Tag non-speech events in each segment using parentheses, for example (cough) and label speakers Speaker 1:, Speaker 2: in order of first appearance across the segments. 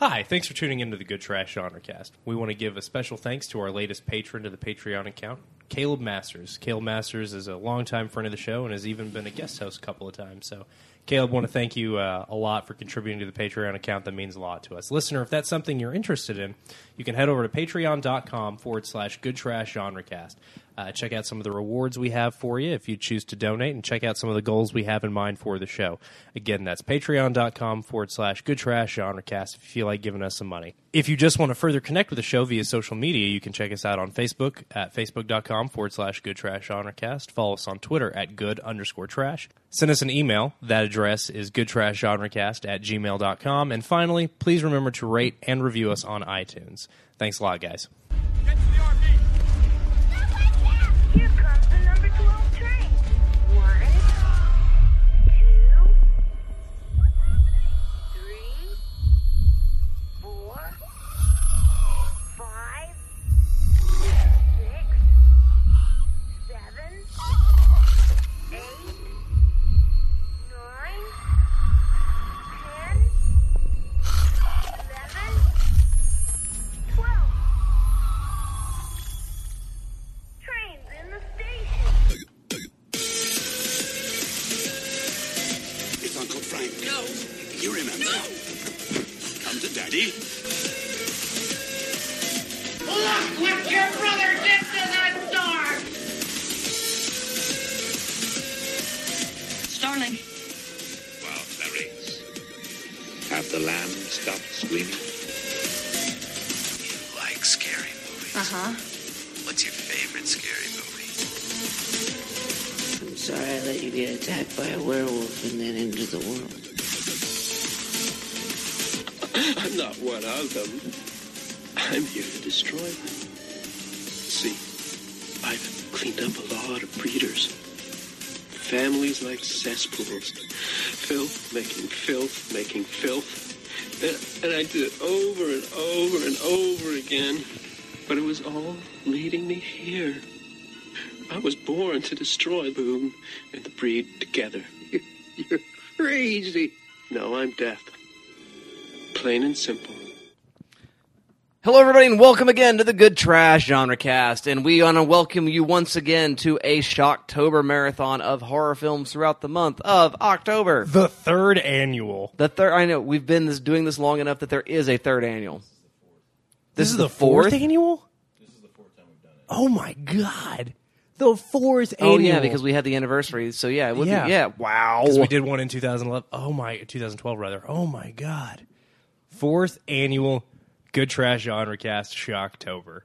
Speaker 1: Hi, thanks for tuning into the Good Trash Genre Cast. We want to give a special thanks to our latest patron to the Patreon account, Caleb Masters. Caleb Masters is a longtime friend of the show and has even been a guest host a couple of times. So, Caleb, want to thank you uh, a lot for contributing to the Patreon account. That means a lot to us. Listener, if that's something you're interested in, you can head over to patreon.com forward slash good trash genrecast. Uh, check out some of the rewards we have for you if you choose to donate, and check out some of the goals we have in mind for the show. Again, that's patreon.com forward slash good trash genrecast if you feel like giving us some money. If you just want to further connect with the show via social media, you can check us out on Facebook at facebook.com forward slash good trash genrecast. Follow us on Twitter at good underscore trash. Send us an email. That address is goodtrashgenrecast at gmail.com. And finally, please remember to rate and review us on iTunes. Thanks a lot, guys.
Speaker 2: Scary movies?
Speaker 3: Uh huh.
Speaker 2: What's your favorite scary movie?
Speaker 4: I'm sorry I let you get attacked by a werewolf and then into the world. (laughs)
Speaker 5: I'm not one of them. I'm here to destroy them. See, I've cleaned up a lot of breeders. Families like cesspools. Filth making filth making filth. And, and I did it over and over and over again. But it was all leading me here. I was born to destroy Boone and the breed together. You're crazy. No, I'm deaf. Plain and simple.
Speaker 6: Hello, everybody, and welcome again to the Good Trash Genre Cast. And we want to welcome you once again to a Shocktober marathon of horror films throughout the month of October.
Speaker 1: The third annual.
Speaker 6: The third, I know we've been this, doing this long enough that there is a third annual.
Speaker 1: This, is the fourth, annual? This is the fourth time we've done it. Oh, my God. The fourth
Speaker 6: Oh
Speaker 1: annual.
Speaker 6: yeah, because we had the anniversary. So yeah, it would
Speaker 1: Yeah.
Speaker 6: be yeah. Wow.
Speaker 1: Because we did one in 2011. Oh my, 2012 rather. Oh my god, fourth annual Good Trash Genre Cast Shocktober.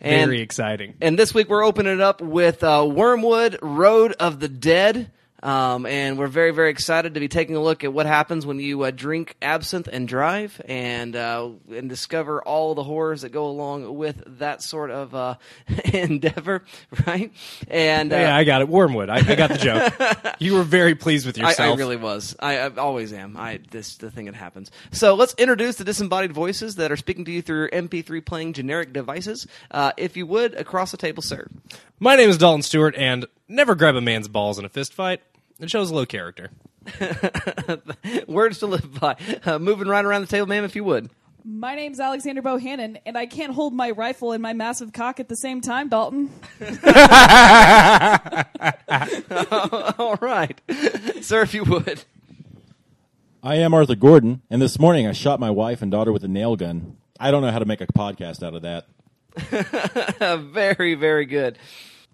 Speaker 6: And-
Speaker 1: Very exciting.
Speaker 6: And this week we're opening it up with uh, Wyrmwood Road of the Dead. Um, and we're very, very excited to be taking a look at what happens when you uh, drink absinthe and drive, and uh, and discover all the horrors that go along with that sort of uh, (laughs) endeavor, (laughs) right? And uh,
Speaker 1: yeah, I got it. Wormwood. I, I got the joke. (laughs) you were very pleased with
Speaker 6: I,
Speaker 1: yourself.
Speaker 6: I really was. I, I always am. I this the thing that happens. So let's introduce the disembodied voices that are speaking to you through your MP3 playing generic devices. Uh, if you would, across the table, sir.
Speaker 1: My name is Dalton Stewart, and never grab a man's balls in a fist fight. It shows low character. (laughs)
Speaker 6: Words to live by. Uh, moving right around the table, ma'am, if you would.
Speaker 7: My name's Alexander Bohannon, and I can't hold my rifle and my massive cock at the same time, Dalton. (laughs) (laughs)
Speaker 6: All right, sir, if you would.
Speaker 8: I am Arthur Gordon, and this morning I shot my wife and daughter with a nail gun. I don't know how to make a podcast out of that.
Speaker 6: very, very good.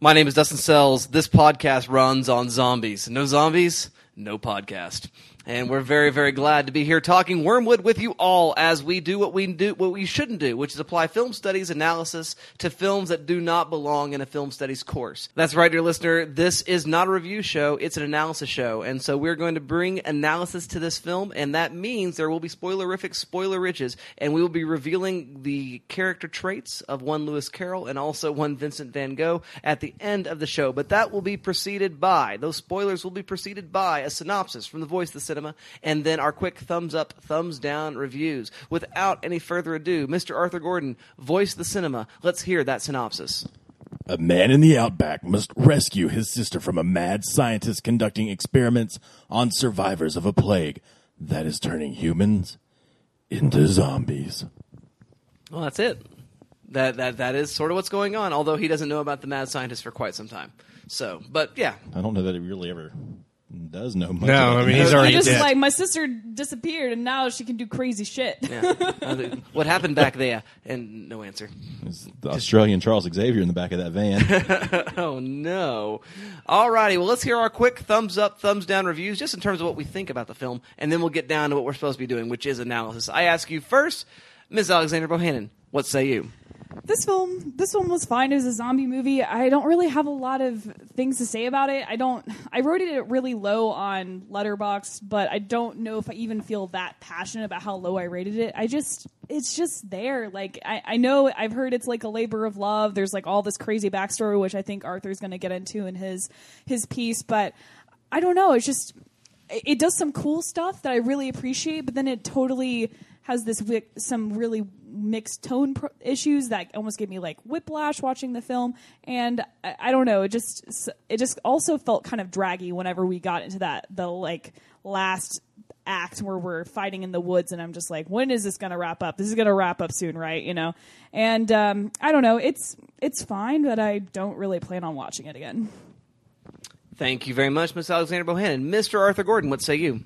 Speaker 6: My name is Dustin Sells. This podcast runs on zombies. No zombies, no podcast. And we're very, very glad to be here talking Wyrmwood with you all as we do what we do, what we shouldn't do, which is apply film studies analysis to films that do not belong in a film studies course. That's right, dear listener. This is not a review show. It's an analysis show. And so we're going to bring analysis to this film. And that means there will be spoilerific spoiler riches. And we will be revealing the character traits of one Lewis Carroll and also one Vincent van Gogh at the end of the show. But that will be preceded by, those spoilers will be preceded by a synopsis from the voice of the cinema and then our quick thumbs up, thumbs down reviews. Without any further ado, Mr. Arthur Gordon, voice the cinema. Let's hear that synopsis.
Speaker 8: A man in the outback must rescue his sister from a mad scientist conducting experiments on survivors of a plague that is turning humans into zombies.
Speaker 6: Well, that's it. That that that is sort of what's going on. Although he doesn't know about the mad scientist for quite some time. So, but yeah,
Speaker 8: I don't know that he really ever does know much.
Speaker 1: No,
Speaker 8: about
Speaker 1: I mean,
Speaker 8: mad
Speaker 1: he's
Speaker 7: I
Speaker 1: already
Speaker 7: just
Speaker 1: dead.
Speaker 7: like my sister disappeared and now she can do crazy shit.
Speaker 6: yeah. Uh, the- what happened back there? And no answer.
Speaker 8: It's the Australian Charles Xavier in the back of that van. (laughs)
Speaker 6: Oh no! Alrighty, well let's hear our quick thumbs up, thumbs down reviews, just in terms of what we think about the film, and then we'll get down to what we're supposed to be doing, which is analysis. I ask you first, Ms. Alexander Bohannon, what say you?
Speaker 7: This film this one was fine. It was a zombie movie. I don't really have a lot of things to say about it. I don't i wrote it really low on Letterboxd but i don't know if i even feel that passionate about how low i rated it. I just it's just there. Like i, I know i've heard it's like a labor of love. There's like all this crazy backstory which i think arthur's going to get into in his his piece but i don't know. It's just it does some cool stuff that I really appreciate, but then it totally has this some really mixed tone issues that almost gave me like whiplash watching the film, and I, I don't know, it just it just also felt kind of draggy whenever we got into that the like last act where we're fighting in the woods and I'm just like when is this going to wrap up this is going to wrap up soon right you know and um, I don't know it's it's fine but I don't really plan on watching it again
Speaker 6: Thank you very much, Ms. Alexander Bohannon. Mr. Arthur Gordon, what say you?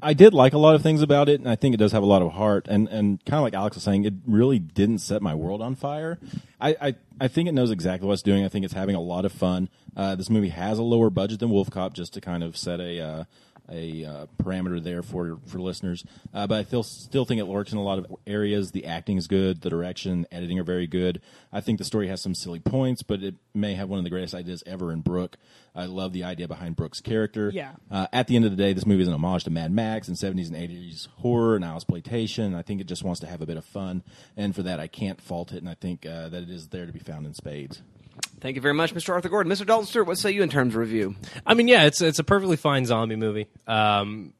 Speaker 8: I did like a lot of things about it, and I think it does have a lot of heart. And, and kind of like Alex was saying, it really didn't set my world on fire. I, I, I think it knows exactly what it's doing. I think it's having a lot of fun. Uh, this movie has a lower budget than Wolf Cop, just to kind of set a uh, a uh, parameter there for for listeners. Uh, but I still still think it works in a lot of areas. The acting is good, the direction, editing are very good. I think the story has some silly points, but it may have one of the greatest ideas ever in Brooke. I love the idea behind Brooke's character.
Speaker 7: Yeah.
Speaker 8: Uh, at the end of the day, this movie is an homage to Mad Max and 70s and 80s horror and exploitation. I think it just wants to have a bit of fun, and for that, I can't fault it. And I think uh, that it is there to be found in spades.
Speaker 6: Thank you very much, Mr. Arthur Gordon. Mr. Dalton Stewart, what say you in terms of review?
Speaker 1: I mean, yeah, it's it's a perfectly fine zombie movie. Um,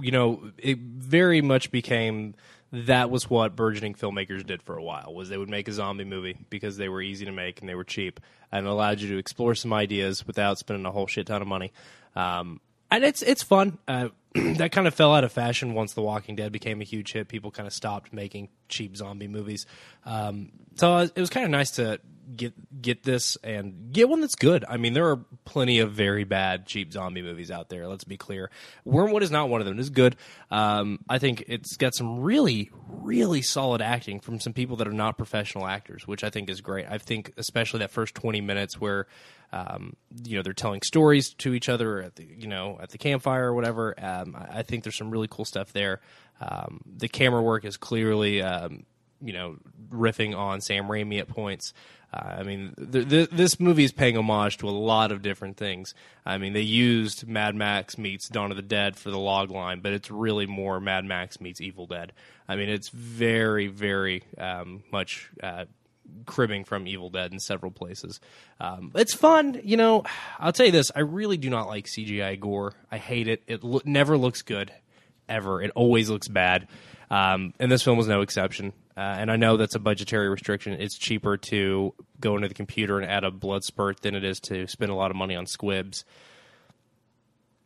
Speaker 1: you know, it very much became that was what burgeoning filmmakers did for a while was they would make a zombie movie because they were easy to make and they were cheap and allowed you to explore some ideas without spending a whole shit ton of money. Um, and it's it's fun. Uh, (clears throat) that kind of fell out of fashion once The Walking Dead became a huge hit. People kind of stopped making cheap zombie movies. Um, so it was kind of nice to get get this and get one that's good. I mean, there are plenty of very bad cheap zombie movies out there. Let's be clear. Wyrmwood is not one of them. It is good. Um, I think it's got some really really solid acting from some people that are not professional actors, which I think is great. I think especially that first twenty minutes where um, you know they're telling stories to each other at the you know at the campfire or whatever. Um, I, I think there's some really cool stuff there. Um, the camera work is clearly um, you know riffing on Sam Raimi at points. Uh, I mean, th- th- this movie is paying homage to a lot of different things. I mean, they used Mad Max meets Dawn of the Dead for the log line, but it's really more Mad Max meets Evil Dead. I mean, it's very, very um, much uh, cribbing from Evil Dead in several places. Um, it's fun, you know. I'll tell you this: I really do not like CGI gore. I hate it. It lo- never looks good, ever. It always looks bad. Um, and this film was no exception. Uh, and I know that's a budgetary restriction. It's cheaper to go into the computer and add a blood spurt than it is to spend a lot of money on squibs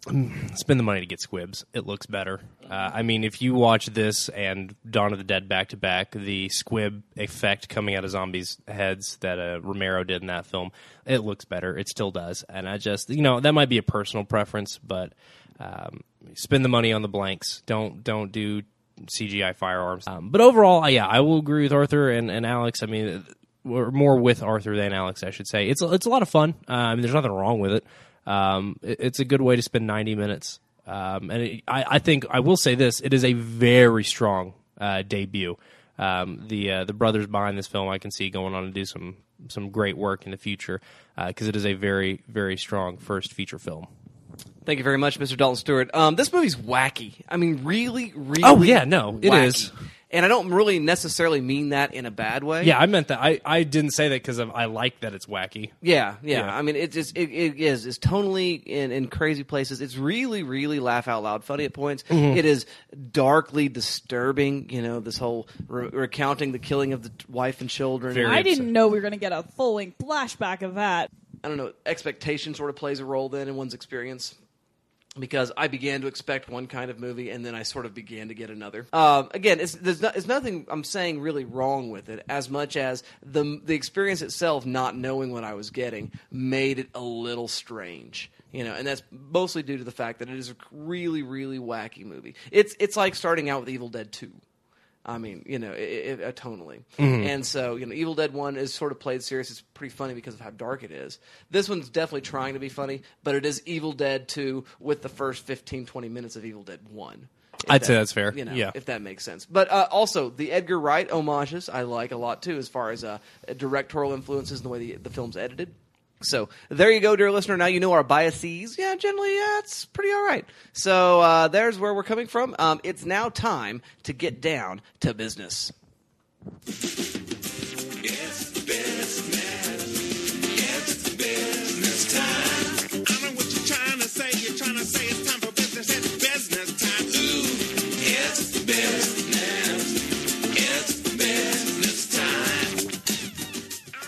Speaker 1: spend the money to get squibs. It looks better. Uh, I mean, if you watch this and Dawn of the Dead back to back, the squib effect coming out of zombies' heads that uh, Romero did in that film, it looks better. It still does. And I just, you know, that might be a personal preference, but um, spend the money on the blanks. Don't don't do CGI firearms. Um, but overall, uh, yeah, I will agree with Arthur and, and Alex. I mean, we're more with Arthur than Alex, I should say. It's it's a lot of fun. Uh, I mean, there's nothing wrong with it. Um, it- it's a good way to spend 90 minutes. Um, and it, I, I think I will say this: it is a very strong uh, debut. Um, the uh, the brothers behind this film, I can see going on to do some some great work in the future because it is a very very strong first feature film.
Speaker 6: Thank you very much, Mr. Dalton Stewart. Um, this movie's wacky. I mean, really, really.
Speaker 1: Oh, yeah, no, it
Speaker 6: wacky.
Speaker 1: is.
Speaker 6: And I don't really necessarily mean that in a bad way.
Speaker 1: Yeah, I meant that. I, I didn't say that because I like that it's wacky.
Speaker 6: Yeah, yeah.
Speaker 1: Yeah.
Speaker 6: I mean, it just it, it is it's tonally in, in crazy places. It's really, really laugh out loud funny at points.
Speaker 1: Mm-hmm.
Speaker 6: It is darkly disturbing. You know, this whole re- recounting the killing of the t- wife and children.
Speaker 1: Very
Speaker 7: I
Speaker 1: upset.
Speaker 7: didn't know we were going to get a full length flashback of that.
Speaker 6: I don't know. Expectation sort of plays a role then in one's experience. Because I began to expect one kind of movie and then I sort of began to get another. Um, again, it's, there's, no, there's nothing I'm saying really wrong with it, as much as the the experience itself, not knowing what I was getting, made it a little strange. You know, and that's mostly due to the fact that it is a really, really wacky movie. It's it's like starting out with Evil Dead Two. I mean, you know, it, it, uh, tonally. And so, you know, Evil Dead 1 is sort of played serious. It's pretty funny because of how dark it is. This one's definitely trying to be funny, but it is Evil Dead 2 with the first 15, 20 minutes of Evil Dead 1. If
Speaker 1: I'd say that's fair.
Speaker 6: You know,
Speaker 1: Yeah.
Speaker 6: if that makes sense. But uh, also, the Edgar Wright homages I like a lot too, as far as uh, directorial influences and the way the, the film's edited. So there you go, dear listener. Now you know our biases. Yeah, generally, yeah, it's pretty all right. So uh, there's where we're coming from. Um, it's now time to get down to business.
Speaker 2: It's business. It's business time. I know what you're trying to say. You're trying to say it's time for business. It's business time. Ooh, it's business.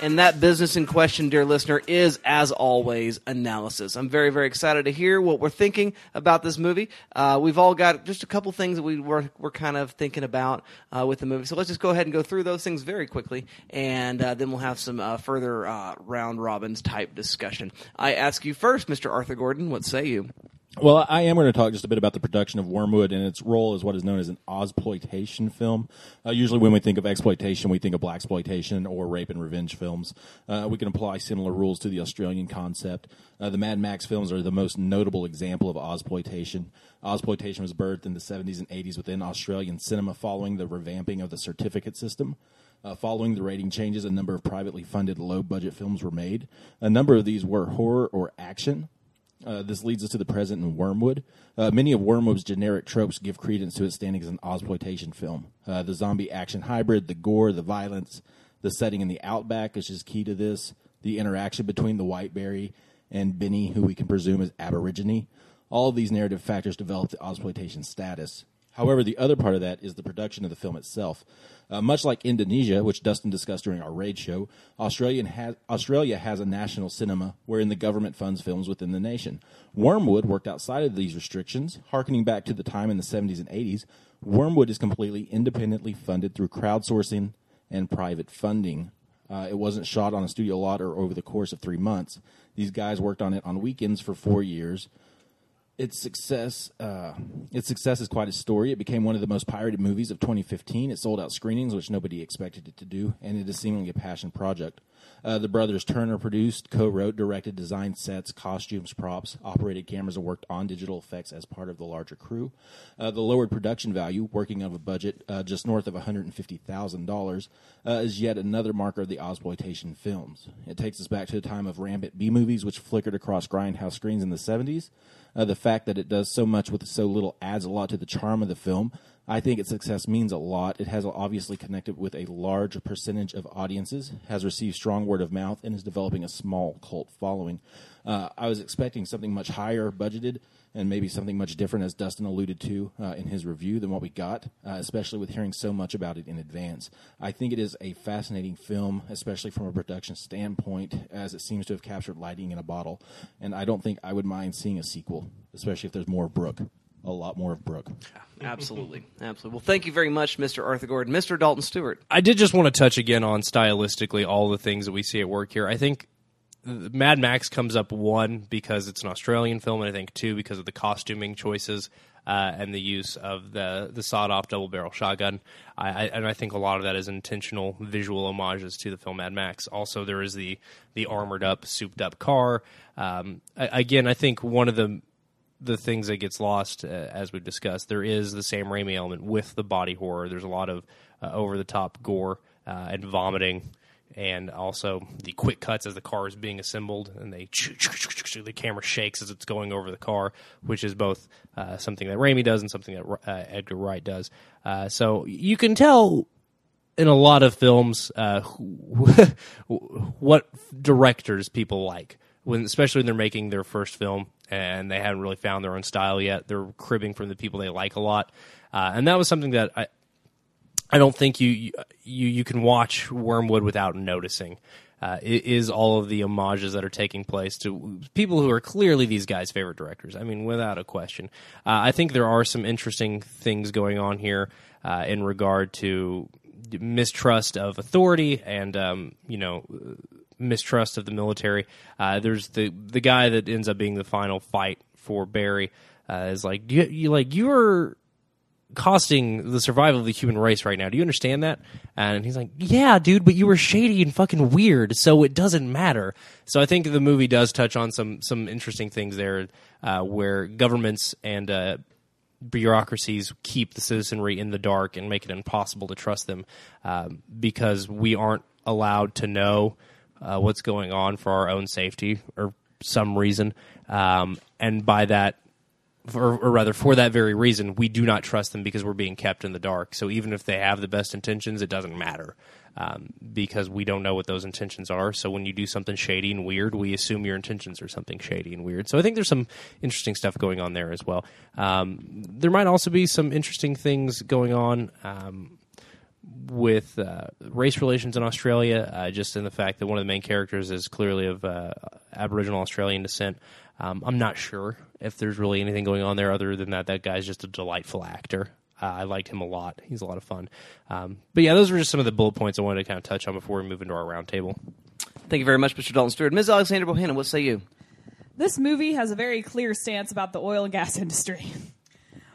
Speaker 6: And that business in question, dear listener, is, as always, analysis. I'm very, very excited to hear what we're thinking about this movie. Uh, we've all got just a couple things that we were, we're kind of thinking about uh, with the movie. So let's just go ahead and go through those things very quickly, and uh, then we'll have some uh, further uh, round robins type discussion. I ask you first, Mr. Arthur Gordon, what say you?
Speaker 8: Well, I am going to talk just a bit about the production of Wyrmwood and its role as what is known as an Ozploitation film. Uh, usually, when we think of exploitation, we think of blaxploitation or rape and revenge films. Uh, we can apply similar rules to the Australian concept. Uh, the Mad Max films are the most notable example of Ozploitation. Ozploitation was birthed in the 70s and 80s within Australian cinema following the revamping of the certificate system. Uh, following the rating changes, a number of privately funded low budget films were made. A number of these were horror or action. Uh, this leads us to the present in Wyrmwood. Uh, many of Wyrmwood's generic tropes give credence to its standing as an Ozploitation film. Uh, the zombie action hybrid, the gore, the violence, the setting in the outback is just key to this. The interaction between the Whiteberry and Benny, who we can presume is Aborigine. All of these narrative factors develop the Ozploitation status. However, the other part of that is the production of the film itself. Uh, much like Indonesia, which Dustin discussed during our raid show, Australian Australia has a national cinema wherein the government funds films within the nation. Wyrmwood worked outside of these restrictions, harkening back to the time in the 70s and 80s. Wyrmwood is completely independently funded through crowdsourcing and private funding. Uh, it wasn't shot on a studio lot or over the course of three months. These guys worked on it on weekends for four years its success uh, its success is quite a story. It became one of the most pirated movies of 2015. It sold out screenings, which nobody expected it to do, and it is seemingly a passion project. Uh, the brothers Turner produced, co-wrote, directed, designed sets, costumes, props, operated cameras, and worked on digital effects as part of the larger crew. Uh, the lowered production value, working of a budget uh, just north of $150,000, uh, is yet another marker of the Ozploitation films. It takes us back to the time of rampant B movies, which flickered across grindhouse screens in the 70s. Uh, the fact that it does so much with so little adds a lot to the charm of the film. I think its success means a lot. It has obviously connected with a large percentage of audiences, has received strong word of mouth, and is developing a small cult following. Uh, I was expecting something much higher budgeted and maybe something much different, as Dustin alluded to uh, in his review, than what we got, uh, especially with hearing so much about it in advance. I think it is a fascinating film, especially from a production standpoint, as it seems to have captured lighting in a bottle. And I don't think I would mind seeing a sequel, especially if there's more of Brooke. A lot more of Brooke.
Speaker 6: Absolutely, absolutely. Well, thank you very much, Mr. Arthur Gordon, Mr. Dalton Stewart.
Speaker 1: I did just want to touch again on stylistically all the things that we see at work here. I think Mad Max comes up one because it's an Australian film, and I think two because of the costuming choices uh, and the use of the the sawed off double barrel shotgun. I, I, and I think a lot of that is intentional visual homages to the film Mad Max. Also, there is the the armored up, souped up car. Um, again, I think one of the the things that gets lost, uh, as we've discussed, there is the Sam Raimi element with the body horror. There's a lot of uh, over the top gore uh, and vomiting, and also the quick cuts as the car is being assembled, and they the camera shakes as it's going over the car, which is both uh, something that Raimi does and something that uh, Edgar Wright does. Uh, so you can tell in a lot of films uh, (laughs) what directors people like when especially when they're making their first film and they haven't really found their own style yet they're cribbing from the people they like a lot uh, and that was something that i I don't think you you you can watch Wyrmwood without noticing. uh, is all of the homages that are taking place to people who are clearly these guys' favorite directors. I mean, without a question. Uh, I think there are some interesting things going on here uh, in regard to mistrust of authority and um, you know mistrust of the military. Uh, there's the the guy that ends up being the final fight for Barry uh, is like you, you like you're costing the survival of the human race right now. Do you understand that? And he's like, Yeah, dude, but you were shady and fucking weird, so it doesn't matter. So I think the movie does touch on some some interesting things there, uh, where governments and uh, bureaucracies keep the citizenry in the dark and make it impossible to trust them um, because we aren't allowed to know uh, what's going on for our own safety or some reason. Um, and by that, or, or rather, for that very reason, we do not trust them because we're being kept in the dark. So even if they have the best intentions, it doesn't matter um, because we don't know what those intentions are. So when you do something shady and weird, we assume your intentions are something shady and weird. So I think there's some interesting stuff going on there as well. Um, there might also be some interesting things going on. Um, with uh, race relations in Australia, uh, just in the fact that one of the main characters is clearly of uh, Aboriginal Australian descent. Um, I'm not sure if there's really anything going on there other than that that guy's just a delightful actor. Uh, I liked him a lot. He's a lot of fun. Um, but yeah, those were just some of the bullet points I wanted to kind of touch on before we move into our roundtable.
Speaker 6: Thank you very much, Mr. Dalton Stewart. Ms. Alexander Bohannon, what say you?
Speaker 7: This movie has a very clear stance about the oil and gas (laughs) industry.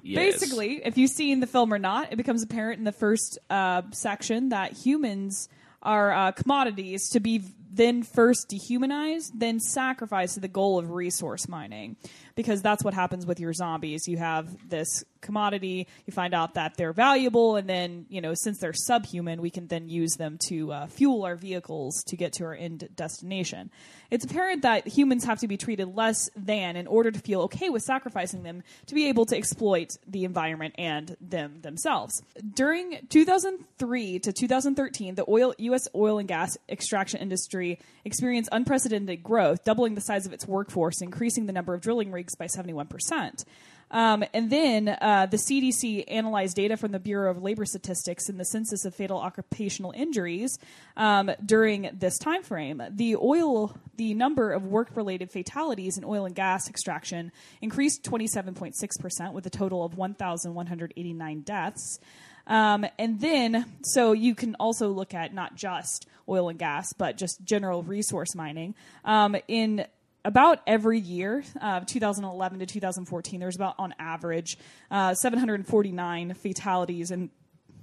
Speaker 7: Basically, if you've seen the film or not, it becomes apparent in the first uh, section that humans are uh, commodities to be then first dehumanized, then sacrificed to the goal of resource mining. Because that's what happens with your zombies. You have this commodity, you find out that they're valuable, and then, you know, since they're subhuman, we can then use them to uh, fuel our vehicles to get to our end destination. It's apparent that humans have to be treated less than in order to feel okay with sacrificing them to be able to exploit the environment and them themselves. During 2003 to 2013, the oil, U.S. oil and gas extraction industry experienced unprecedented growth, doubling the size of its workforce, increasing the number of drilling rigs by 71%. Um, and then uh, the CDC analyzed data from the Bureau of Labor Statistics and the Census of Fatal Occupational Injuries um, during this time frame. The oil, the number of work-related fatalities in oil and gas extraction increased 27.6 percent, with a total of 1,189 deaths. Um, and then, so you can also look at not just oil and gas, but just general resource mining. Um, in about every year, uh, 2011 to 2014, there's about on average uh, 749 fatalities, and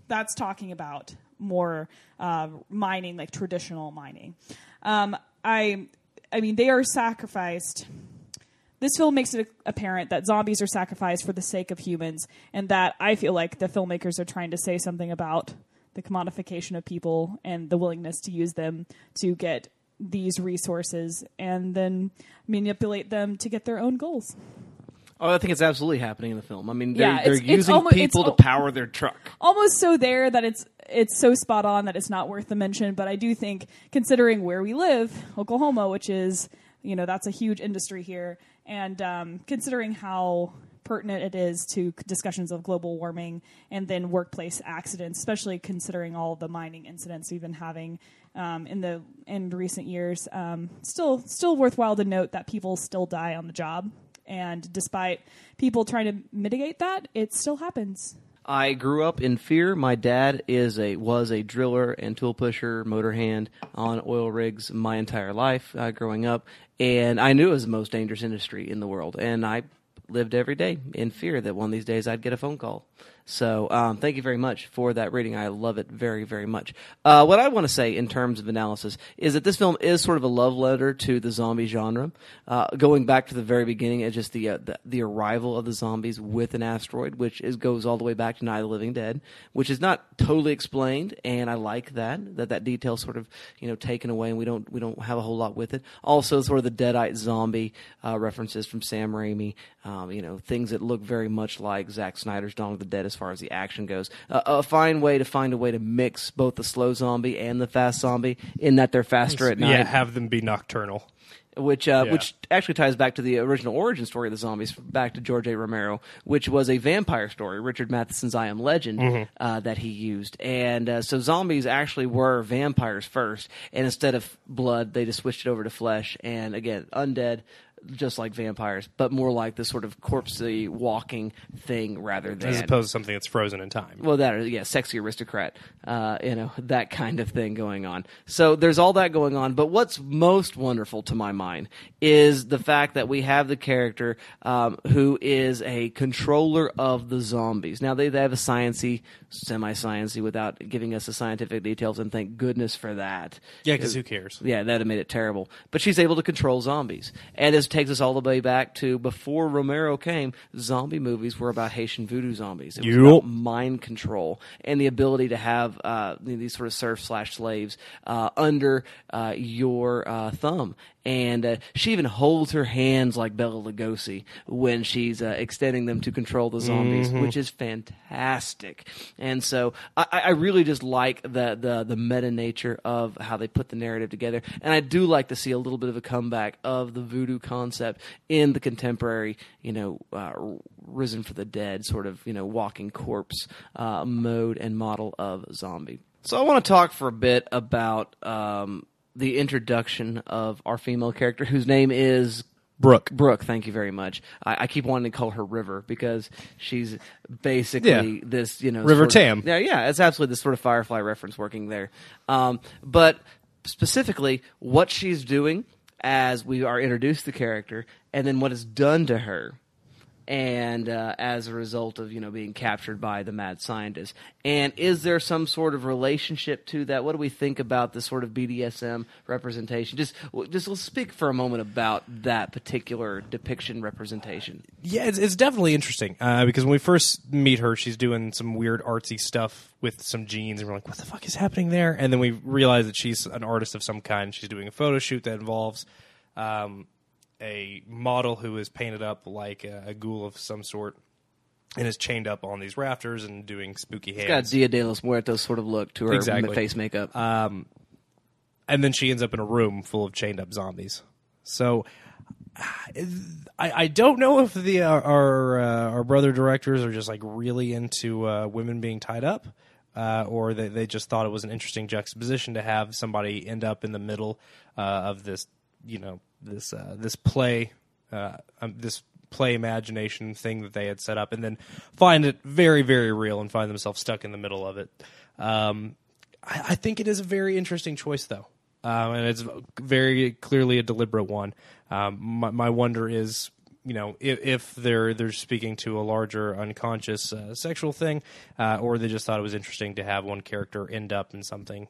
Speaker 7: that's talking about more uh, mining, like traditional mining. Um, I, I mean, they are sacrificed. This film makes it apparent that zombies are sacrificed for the sake of humans, and that I feel like the filmmakers are trying to say something about the commodification of people and the willingness to use them to get these resources and then manipulate them to get their own goals.
Speaker 6: Oh, I think it's absolutely happening in the film. I mean, they're,
Speaker 7: Yeah,
Speaker 6: they're
Speaker 7: it's-
Speaker 6: using people to power their truck.
Speaker 7: Almost so there that it's it's so spot on that it's not worth the mention. But I do think, considering where we live, Oklahoma, which is you know that's a huge industry here, and um, considering how pertinent it is to discussions of global warming and then workplace accidents, especially considering all the mining incidents we've been having um, in the in recent years. Um, still, still worthwhile to note that people still die on the job, and despite people trying to mitigate that, it still happens.
Speaker 6: I grew up in fear. My dad is a was a driller and tool pusher, motor hand on oil rigs my entire life uh, growing up, and I knew it was the most dangerous industry in the world, and I lived every day in fear that one of these days I'd get a phone call. So um, thank you very much for that reading. I love it very, very much. Uh, what I want to say in terms of analysis is that this film is sort of a love letter to the zombie genre. Uh, going back to the very beginning, it's just the, uh, the the arrival of the zombies with an asteroid, which is goes all the way back to Night of the Living Dead, which is not totally explained, and I like that that that detail sort of you know taken away, and we don't we don't have a whole lot with it. Also, sort of the Deadite zombie uh, references from Sam Raimi, um, you know things that look very much like Zack Snyder's Dawn of the Dead as far as the action goes. Uh, a fine way to find a way to mix both the slow zombie and the fast zombie in that they're faster at night.
Speaker 1: Yeah, have them be nocturnal.
Speaker 6: which uh,
Speaker 1: Yeah.
Speaker 6: which actually ties back to the original origin story of the zombies, back to George A. Romero, which was a vampire story, Richard Matheson's I Am Legend,
Speaker 1: Mm-hmm.
Speaker 6: uh, that he used. And uh, so zombies actually were vampires first, and instead of blood, they just switched it over to flesh. And again, undead. Just like vampires, but more like this sort of corpsey walking thing rather than
Speaker 1: as opposed to something that's frozen in time.
Speaker 6: well, that or yeah, sexy aristocrat, uh, you know that kind of thing going on. So there's all that going on. But what's most wonderful to my mind is the fact that we have the character um, who is a controller of the zombies. Now they, they have a sciency, semi-sciency, without giving us the scientific details, and thank goodness for that.
Speaker 1: Yeah, because who cares?
Speaker 6: Yeah, that'd have made it terrible. But she's able to control zombies. And this takes us all the way back to before Romero came, zombie movies were about Haitian voodoo zombies. It was
Speaker 1: Yup.
Speaker 6: about mind control and the ability to have uh, these sort of serf slash slaves uh, under uh, your uh, thumb. And uh, she even holds her hands like Bela Lugosi when she's uh, extending them to control the zombies, which is fantastic. And so I, I really just like the, the the meta nature of how they put the narrative together. And I do like to see a little bit of a comeback of the voodoo concept in the contemporary, you know, uh, risen for the dead sort of you know walking corpse uh, mode and model of zombie. So I want to talk for a bit about um, the introduction of our female character, whose name is
Speaker 1: Brooke.
Speaker 6: Brooke, thank you very much. I, I keep wanting to call her River because she's basically
Speaker 1: Yeah.
Speaker 6: this, you know,
Speaker 1: River
Speaker 6: sort of-
Speaker 1: Tam.
Speaker 6: Yeah, yeah, it's absolutely this sort of Firefly reference working there. Um, but specifically, what she's doing as we are introduced to the character, and then what is done to her and uh, as a result of you know being captured by the mad scientist. And is there some sort of relationship to that? What do we think about the sort of BDSM representation? Just just let's speak for a moment about that particular depiction representation.
Speaker 1: Yeah, it's, it's definitely interesting uh, because when we first meet her, she's doing some weird artsy stuff with some jeans, and we're like, "What the fuck is happening there?" And then we realize that she's an artist of some kind. She's doing a photo shoot that involves um, a model who is painted up like a, a ghoul of some sort and is chained up on these rafters and doing spooky hands.
Speaker 6: Got Dia de los Muertos sort of look to her
Speaker 1: Exactly.
Speaker 6: face makeup.
Speaker 1: and then she ends up in a room full of chained up zombies. So I, I don't know if the uh, our uh, our brother directors are just like really into uh, women being tied up, uh, or they they just thought it was an interesting juxtaposition to have somebody end up in the middle uh, of this you know this uh, this play uh, um, this play imagination thing that they had set up, and then find it very very real and find themselves stuck in the middle of it. Um, I, I think it is a very interesting choice, though, um, and it's very clearly a deliberate one. Um, my, my wonder is, you know, if, if they're they're speaking to a larger unconscious uh, sexual thing, uh, or they just thought it was interesting to have one character end up in something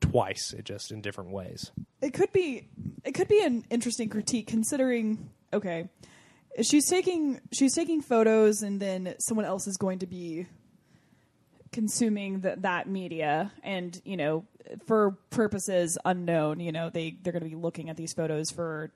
Speaker 1: twice, it just in different ways.
Speaker 7: it could be it could be an interesting critique considering okay she's taking she's taking photos and then someone else is going to be consuming the, that media and you know for purposes unknown you know they they're going to be looking at these photos for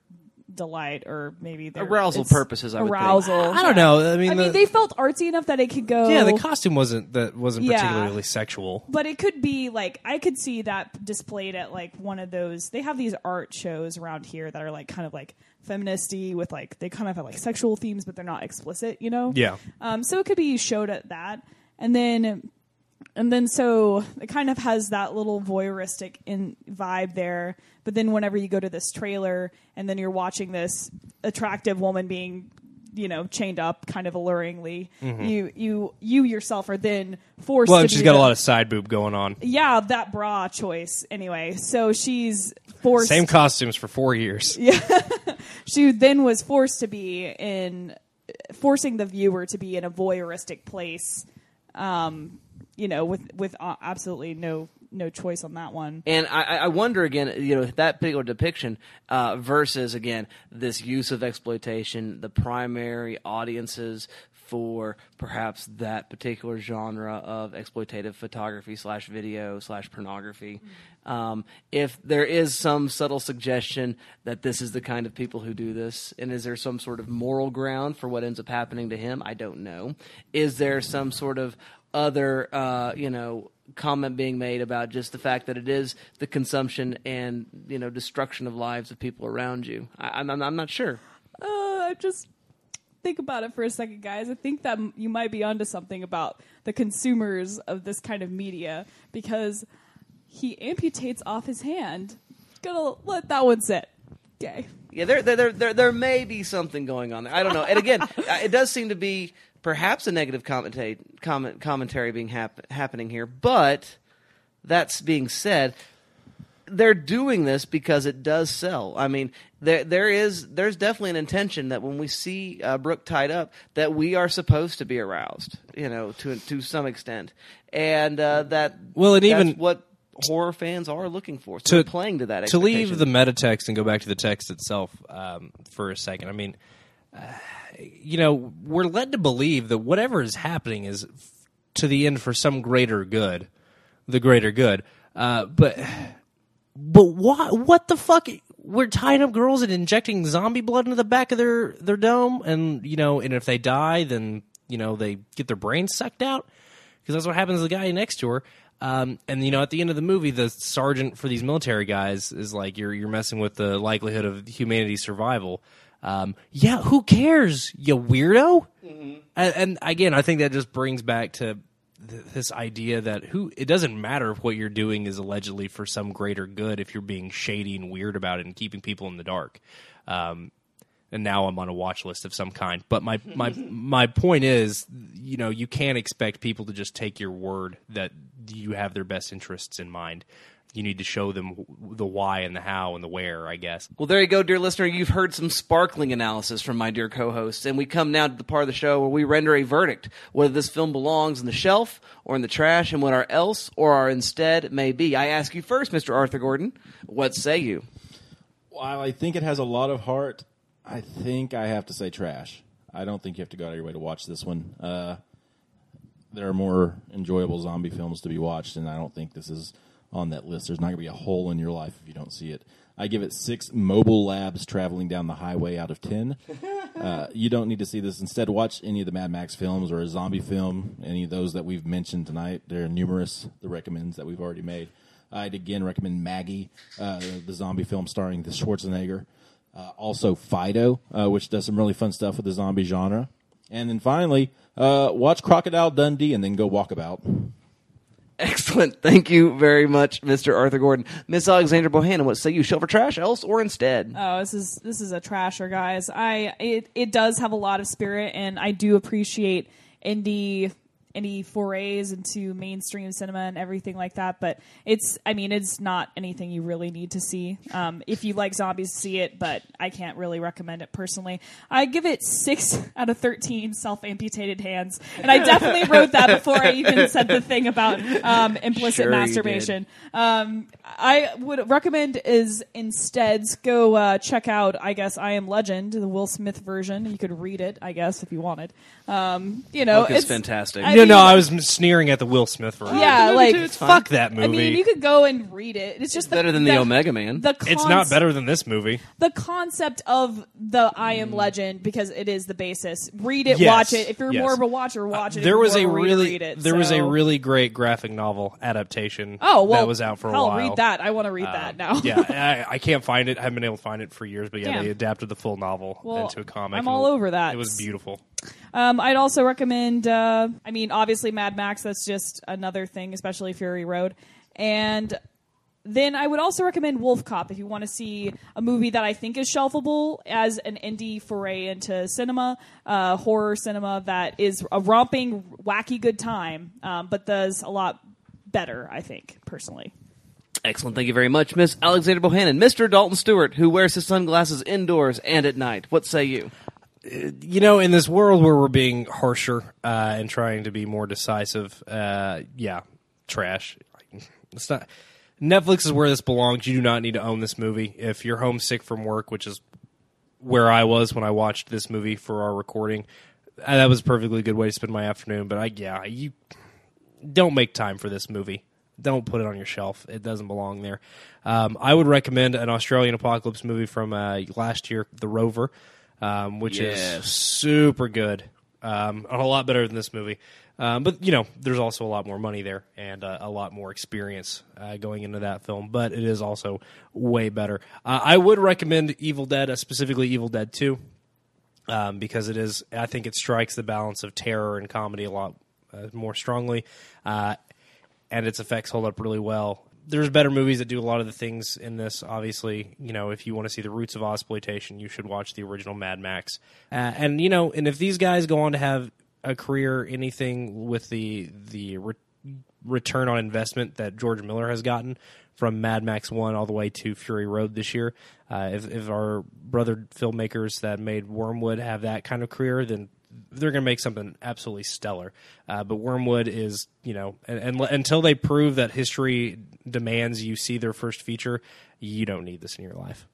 Speaker 7: delight or maybe they're-
Speaker 6: Arousal purposes, I would think.
Speaker 7: arousal
Speaker 1: I don't know. I mean,
Speaker 7: I
Speaker 1: the,
Speaker 7: mean they felt artsy enough that it could go
Speaker 1: yeah, the costume wasn't that wasn't
Speaker 7: Yeah.
Speaker 1: particularly sexual.
Speaker 7: but it could be like I could see that displayed at like one of those. They have these art shows around here that are like kind of like feministy with like they kind of have like sexual themes, but they're not explicit. You know?
Speaker 1: Yeah.
Speaker 7: Um, so it could be showed at that, and then and then so it kind of has that little voyeuristic in vibe there. But then whenever you go to this trailer and then you're watching this attractive woman being you know chained up kind of alluringly you you you yourself are then forced
Speaker 1: Mm-hmm. Well, and she's got a lot of side boob going on.
Speaker 7: yeah, that bra choice. Anyway, so she's forced.
Speaker 1: Same costumes for four years. (laughs)
Speaker 7: yeah she then was forced to be in, forcing the viewer to be in a voyeuristic place. Um, you know, with with uh, absolutely no no choice on that one.
Speaker 6: And I, I wonder again, you know, that particular depiction uh, versus again this use of exploitation, the primary audiences for perhaps that particular genre of exploitative photography slash video slash pornography. Um, if there is some subtle suggestion that this is the kind of people who do this, and is there some sort of moral ground for what ends up happening to him? I don't know. Is there some sort of other uh, you know comment being made about just the fact that it is the consumption and you know destruction of lives of people around you. I, I'm, I'm I'm not sure.
Speaker 7: Uh, I just think about it for a second, guys. I think that you might be onto something about the consumers of this kind of media because he amputates off his hand. Gonna let that one sit. Okay.
Speaker 6: Yeah, there, there, there, there, there may be something going on there. I don't know. And again, (laughs) it does seem to be perhaps a negative commentate, comment, commentary being hap- happening here. But that's being said, they're doing this because it does sell. I mean, there, there is, there's definitely an intention that when we see uh, Brooke tied up, that we are supposed to be aroused, you know, to to some extent, and uh, that
Speaker 1: Well, and even-
Speaker 6: what horror fans are looking for. So
Speaker 1: to
Speaker 6: playing to that.
Speaker 1: to leave the meta text and go back to the text itself um, for a second. I mean, uh, you know, we're led to believe that whatever is happening is to the end for some greater good, the greater good. Uh, but but what what the fuck? We're tying up girls and injecting zombie blood into the back of their their dome, and you know, and if they die, then you know they get their brains sucked out because that's what happens to the guy next to her. Um, and you know, at the end of the movie, the sergeant for these military guys is like, "You're you're messing with the likelihood of humanity's survival." Um, yeah, who cares, you weirdo? And, and again, I think that just brings back to th- this idea that who it doesn't matter if what you're doing is allegedly for some greater good if you're being shady and weird about it and keeping people in the dark. Um, and now I'm on a watch list of some kind. But my my (laughs) my point is, you know, you can't expect people to just take your word that you have their best interests in mind. You need to show them the why and the how and the where. I guess.
Speaker 6: Well, there you go, dear listener. You've heard some sparkling analysis from my dear co-hosts, and we come now to the part of the show where we render a verdict whether this film belongs in the shelf or in the trash, and what our else or our instead may be. I ask you first, Mr. Arthur Gordon, what say you?
Speaker 8: While I think it has a lot of heart, I think I have to say trash. I don't think you have to go out of your way to watch this one. Uh, there are more enjoyable zombie films to be watched, and I don't think this is on that list. There's not going to be a hole in your life if you don't see it. I give it six mobile labs traveling down the highway out of ten. (laughs) Uh, you don't need to see this. Instead, watch any of the Mad Max films or a zombie film, any of those that we've mentioned tonight. There are numerous the recommends that we've already made. I'd again recommend Maggie, uh, the zombie film starring the Schwarzenegger. Uh, also, Fido, uh, which does some really fun stuff with the zombie genre. And then finally, uh, watch Crocodile Dundee and then go walkabout.
Speaker 6: Excellent. Thank you very much, Mr. Arthur Gordon. Miss Alexandra Bohannon, what say you? Shelf or trash, else or instead?
Speaker 7: Oh, this is this is a trasher, guys. I it it does have a lot of spirit, and I do appreciate indie indie forays into mainstream cinema and everything like that. But it's, I mean, it's not anything you really need to see. Um, if you like zombies, see it, but I can't really recommend it personally. I give it six out of thirteen self amputated hands, and I definitely wrote that before I even said the thing about um, implicit
Speaker 6: Sure
Speaker 7: masturbation. Um, I would recommend is instead go uh, check out. I guess I Am Legend, the Will Smith version. You could read it, I guess, if you wanted. Um, you know,
Speaker 6: Book is
Speaker 7: it's
Speaker 6: fantastic.
Speaker 7: I
Speaker 1: no, no, I was sneering at the Will Smith version.
Speaker 7: Yeah, like
Speaker 1: fuck that movie.
Speaker 7: I mean, you could go and read it. It's just the,
Speaker 6: better than the Omega Man.
Speaker 7: The
Speaker 1: it's not
Speaker 7: conce-
Speaker 1: better than this movie.
Speaker 7: the concept of the I am legend because it is the basis. Read it,
Speaker 1: Yes,
Speaker 7: watch it. If you're
Speaker 1: yes.
Speaker 7: more of a watcher, watch it. If
Speaker 1: There
Speaker 7: you're
Speaker 1: was a
Speaker 7: of reader,
Speaker 1: really
Speaker 7: read it.
Speaker 1: there was a
Speaker 7: So-
Speaker 1: really great graphic novel adaptation.
Speaker 7: oh well
Speaker 1: that was out for a
Speaker 7: hell,
Speaker 1: while.
Speaker 7: read that. I want to read that now.
Speaker 1: yeah, (laughs) I, I can't find it. I haven't been able to find it for years, but yeah,
Speaker 7: Damn.
Speaker 1: they adapted the full novel
Speaker 7: Well,
Speaker 1: into a comic.
Speaker 7: I'm
Speaker 1: and
Speaker 7: all over that.
Speaker 1: It was beautiful.
Speaker 7: Um, I'd also recommend. Uh, I mean, obviously Mad Max. That's just another thing, especially Fury Road. And then I would also recommend Wolf Cop if you want to see a movie that I think is shelfable as an indie foray into cinema, uh, horror cinema that is a romping, wacky good time, um, but does a lot better. I think personally.
Speaker 6: Excellent. Thank you very much, Miss Alexander Bohannon. Mr. Dalton Stewart, who wears his sunglasses indoors and at night. What say you?
Speaker 1: You know, in this world where we're being harsher uh, and trying to be more decisive, uh, yeah, trash. It's not. Netflix is where this belongs. You do not need to own this movie. If you're homesick from work, which is where I was when I watched this movie for our recording, uh, that was a perfectly good way to spend my afternoon. But I, yeah, you don't make time for this movie. Don't put it on your shelf. It doesn't belong there. Um, I would recommend an Australian apocalypse movie from uh, last year, The Rover, um, which
Speaker 6: Yes.
Speaker 1: is super good. Um, a lot better than this movie. Um, but you know, there's also a lot more money there and uh, a lot more experience uh, going into that film. But it is also way better. Uh, I would recommend Evil Dead, uh, specifically Evil Dead Two, um, because it is. I think it strikes the balance of terror and comedy a lot uh, more strongly, uh, and its effects hold up really well. There's better movies that do a lot of the things in this. Obviously, you know, if you want to see the roots of exploitation, you should watch the original Mad Max. Uh, and you know, and if these guys go on to have a career, anything with the the re- return on investment that George Miller has gotten from Mad Max One all the way to Fury Road this year. Uh, if, if our brother filmmakers that made Wyrmwood have that kind of career, then they're going to make something absolutely stellar. Uh, but Wyrmwood is, you know, and, and until they prove that history demands you see their first feature, you don't need this in your life.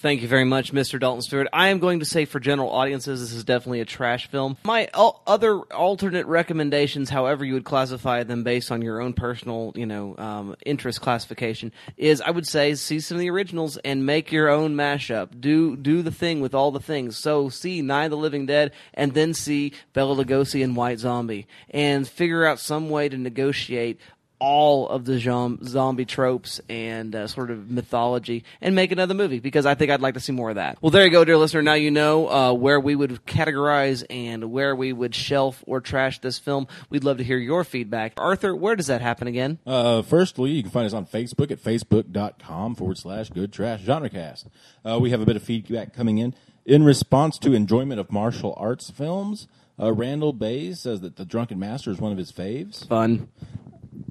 Speaker 6: Thank you very much, Mr. Dalton Stewart. I am going to say for general audiences, this is definitely a trash film. My al- other alternate recommendations, however you would classify them based on your own personal, you know, um, interest classification, is I would say see some of the originals and make your own mashup. Do do the thing with all the things. So see of the Living Dead and then see Bela Lugosi and White Zombie and figure out some way to negotiate all of the zombie tropes and uh, sort of mythology and make another movie because I think I'd like to see more of that. Well, there you go, dear listener. Now you know uh, where we would categorize and where we would shelf or trash this film. We'd love to hear your feedback. Arthur, where does that happen again?
Speaker 8: Uh, firstly, you can find us on Facebook at facebook.com forward slash good trash genrecast. Uh, we have a bit of feedback coming in. In response to enjoyment of martial arts films, uh, Randall Bays says that The Drunken Master is one of his faves.
Speaker 6: Fun.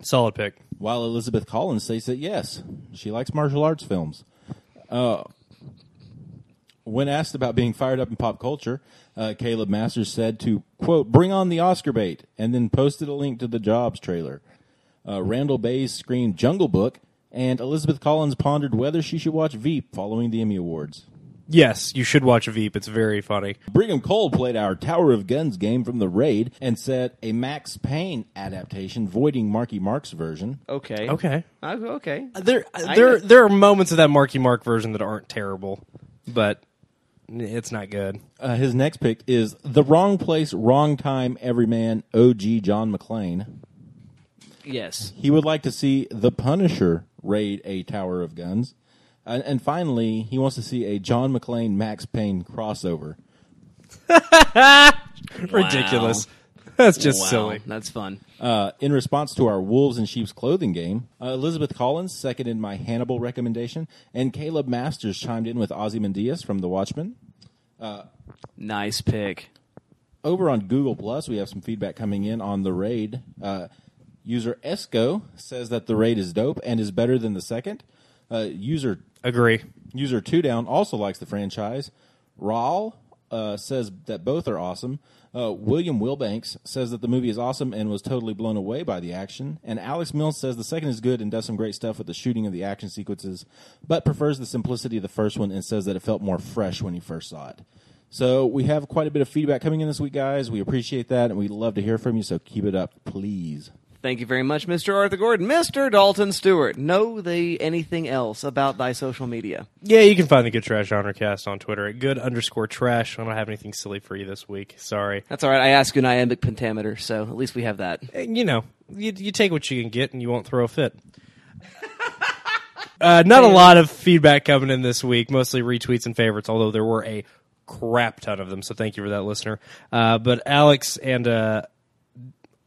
Speaker 1: Solid pick.
Speaker 8: While Elizabeth Collins says that yes, she likes martial arts films. Uh, when asked about being fired up in pop culture, uh, Caleb Masters said to quote bring on the Oscar bait, and then posted a link to the Jobs trailer. Uh, Randall Bays screamed Jungle Book, and Elizabeth Collins pondered whether she should watch Veep following the Emmy Awards.
Speaker 1: Yes, you should watch Veep. It's very funny.
Speaker 8: Brigham Cole played our Tower of Guns game from the raid and said a Max Payne adaptation, voiding Marky Mark's version.
Speaker 6: Okay.
Speaker 1: Okay.
Speaker 6: Uh, okay.
Speaker 1: There,
Speaker 6: I-
Speaker 1: there, there are moments of that Marky Mark version that aren't terrible, but it's not good.
Speaker 8: Uh, his next pick is The Wrong Place, Wrong Time, Everyman, OG John McClane.
Speaker 6: Yes.
Speaker 8: He would like to see The Punisher raid a Tower of Guns. And, and finally, he wants to see a John McClane Max Payne crossover. (laughs)
Speaker 1: Ridiculous. That's just
Speaker 6: Wow.
Speaker 1: silly.
Speaker 6: That's fun.
Speaker 8: Uh, in response to our Wolves and Sheep's Clothing game, uh, Elizabeth Collins seconded my Hannibal recommendation, and Caleb Masters chimed in with Ozzy Ozymandias from The Watchmen.
Speaker 6: Nice pick.
Speaker 8: Over on Google Plus, we have some feedback coming in on the raid. Uh, user Esco says that the raid is dope and is better than the second. Uh, user
Speaker 1: Agree.
Speaker 8: User Two Down also likes the franchise. Raul uh, says that both are awesome. Uh, William Wilbanks says that the movie is awesome and was totally blown away by the action. And Alex Mills says the second is good and does some great stuff with the shooting of the action sequences, but prefers the simplicity of the first one and says that it felt more fresh when he first saw it. So we have quite a bit of feedback coming in this week, guys. We appreciate that, and we'd love to hear from you. So keep it up, please.
Speaker 6: Thank you very much, Mr. Arthur Gordon. Mr. Dalton Stewart, know the anything else about thy social media?
Speaker 1: Yeah, you can find the Good Trash Genre Cast on Twitter at good underscore trash. I don't have anything silly for you this week. Sorry.
Speaker 6: That's all right. I asked you an iambic pentameter, so at least we have that.
Speaker 1: You know, you, you take what you can get and you won't throw a fit. (laughs) Uh, not a lot of feedback coming in this week, mostly retweets and favorites, although there were a crap ton of them. So thank you for that, listener. Uh, but Alex and uh,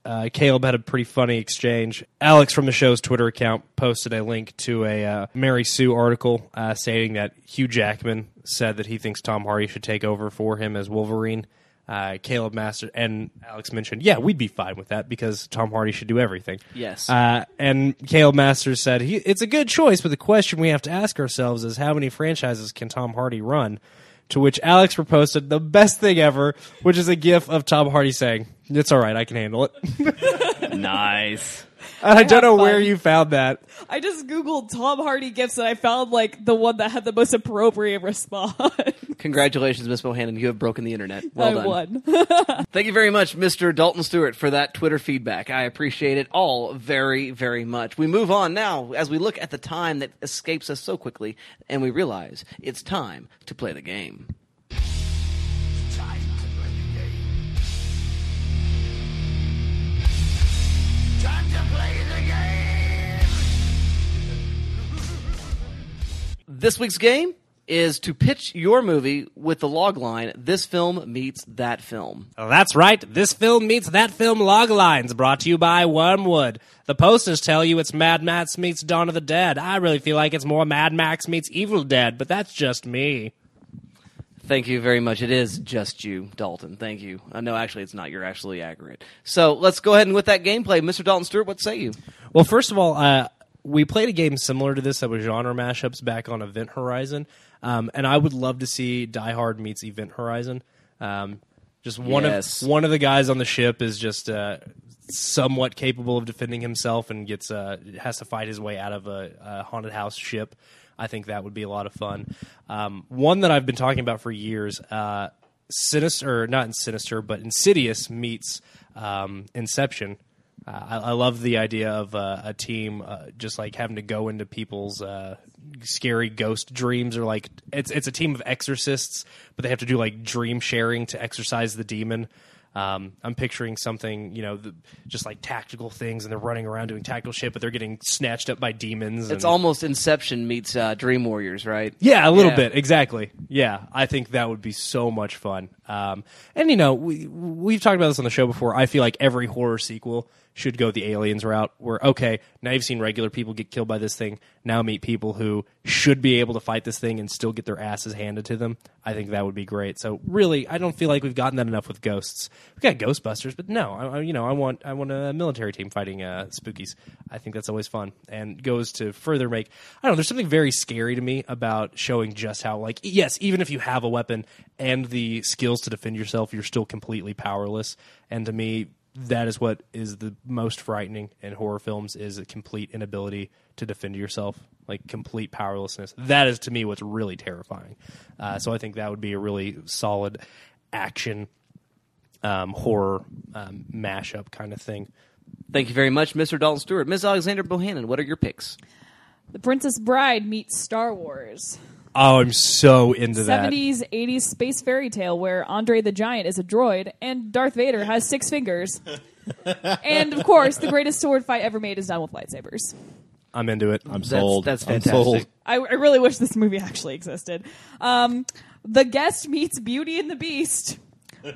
Speaker 1: uh, Caleb had a pretty funny exchange. Alex from the show's Twitter account posted a link to a uh, Mary Sue article uh, stating that Hugh Jackman said that he thinks Tom Hardy should take over for him as Wolverine. Uh, Caleb Master and Alex mentioned, yeah, we'd be fine with that because Tom Hardy should do everything.
Speaker 6: Yes.
Speaker 1: Uh, and Caleb Masters said he, it's a good choice, but the question we have to ask ourselves is how many franchises can Tom Hardy run? To which Alex reposted the best thing ever, which is a gif of Tom Hardy saying, "It's all right, I can handle it." (laughs) (laughs)
Speaker 6: nice.
Speaker 1: And I, don't
Speaker 7: have
Speaker 1: know where you found that.
Speaker 7: I just googled Tom Hardy gifs and I found like the one that had the most appropriate response. (laughs)
Speaker 6: Congratulations, Miss Bohannon. You have broken the internet. Well
Speaker 7: I
Speaker 6: done.
Speaker 7: won.
Speaker 6: Thank you very much, Mr. Dalton Stewart, for that Twitter feedback. I appreciate it all very, very much. We move on now as we look at the time that escapes us so quickly, and we realize it's time to play the game. This week's game is to pitch your movie with the log line this film meets that film.
Speaker 1: That's right. This film meets that film log lines brought to you by Wyrmwood. The posters tell you it's Mad Max meets Dawn of the Dead. I really feel like it's more Mad Max meets Evil Dead, but that's just me.
Speaker 6: Thank you very much. It is just you, Dalton. Thank you. Uh, no, actually, it's not. You're actually accurate. So let's go ahead and with that gameplay, Mr. Dalton Stewart, what say you?
Speaker 1: Well, first of all, uh, we played a game similar to this that was genre mashups back on Event Horizon, um, and I would love to see Die Hard meets Event Horizon. Um, just one
Speaker 6: Yes.
Speaker 1: of one of the guys on the ship is just uh, somewhat capable of defending himself and gets uh, has to fight his way out of a, a haunted house ship. I think that would be a lot of fun. Um, one that I've been talking about for years. Uh, Sinister, not in Sinister, but Insidious meets um, Inception. Uh, I, I love the idea of uh, a team uh, just like having to go into people's uh, scary ghost dreams, or like it's it's a team of exorcists, but they have to do like dream sharing to exorcise the demon. Um, I'm picturing something, you know, the, just like tactical things, and they're running around doing tactical shit, but they're getting snatched up by demons.
Speaker 6: It's almost Inception meets uh, Dream Warriors, right?
Speaker 1: yeah, a little
Speaker 6: Yeah.
Speaker 1: bit, exactly. Yeah, I think that would be so much fun. Um, and you know, we we've talked about this on the show before. I feel like every horror sequel should go the aliens route. Where okay, now you've seen regular people get killed by this thing. Now meet people who should be able to fight this thing and still get their asses handed to them. I think that would be great. So really, I don't feel like we've gotten that enough with ghosts. We got Ghostbusters, but no, I, I- you know, I want I want a military team fighting uh, spookies. I think that's always fun and goes to further make. I don't know. There's something very scary to me about showing just how like yes, even if you have a weapon and the skills to defend yourself, you're still completely powerless. And to me, that is what is the most frightening in horror films is a complete inability to defend yourself like complete powerlessness that is to me what's really terrifying uh, so i think that would be a really solid action um, horror um, mashup kind of thing
Speaker 6: Thank you very much, Mr. Dalton Stewart. Ms. Alexander Bohannon, what are your picks?
Speaker 7: The Princess Bride meets Star Wars.
Speaker 1: Oh i'm so into that
Speaker 7: 70s, 80s space fairy tale where Andre the Giant is a droid and Darth Vader has six fingers. (laughs) and of course, the greatest sword fight ever made is done with lightsabers.
Speaker 1: i'm into it
Speaker 8: I'm sold.
Speaker 6: that's
Speaker 8: I'm
Speaker 6: fantastic.
Speaker 8: sold.
Speaker 7: I, I really wish this movie actually existed. Um, the guest meets Beauty and the Beast.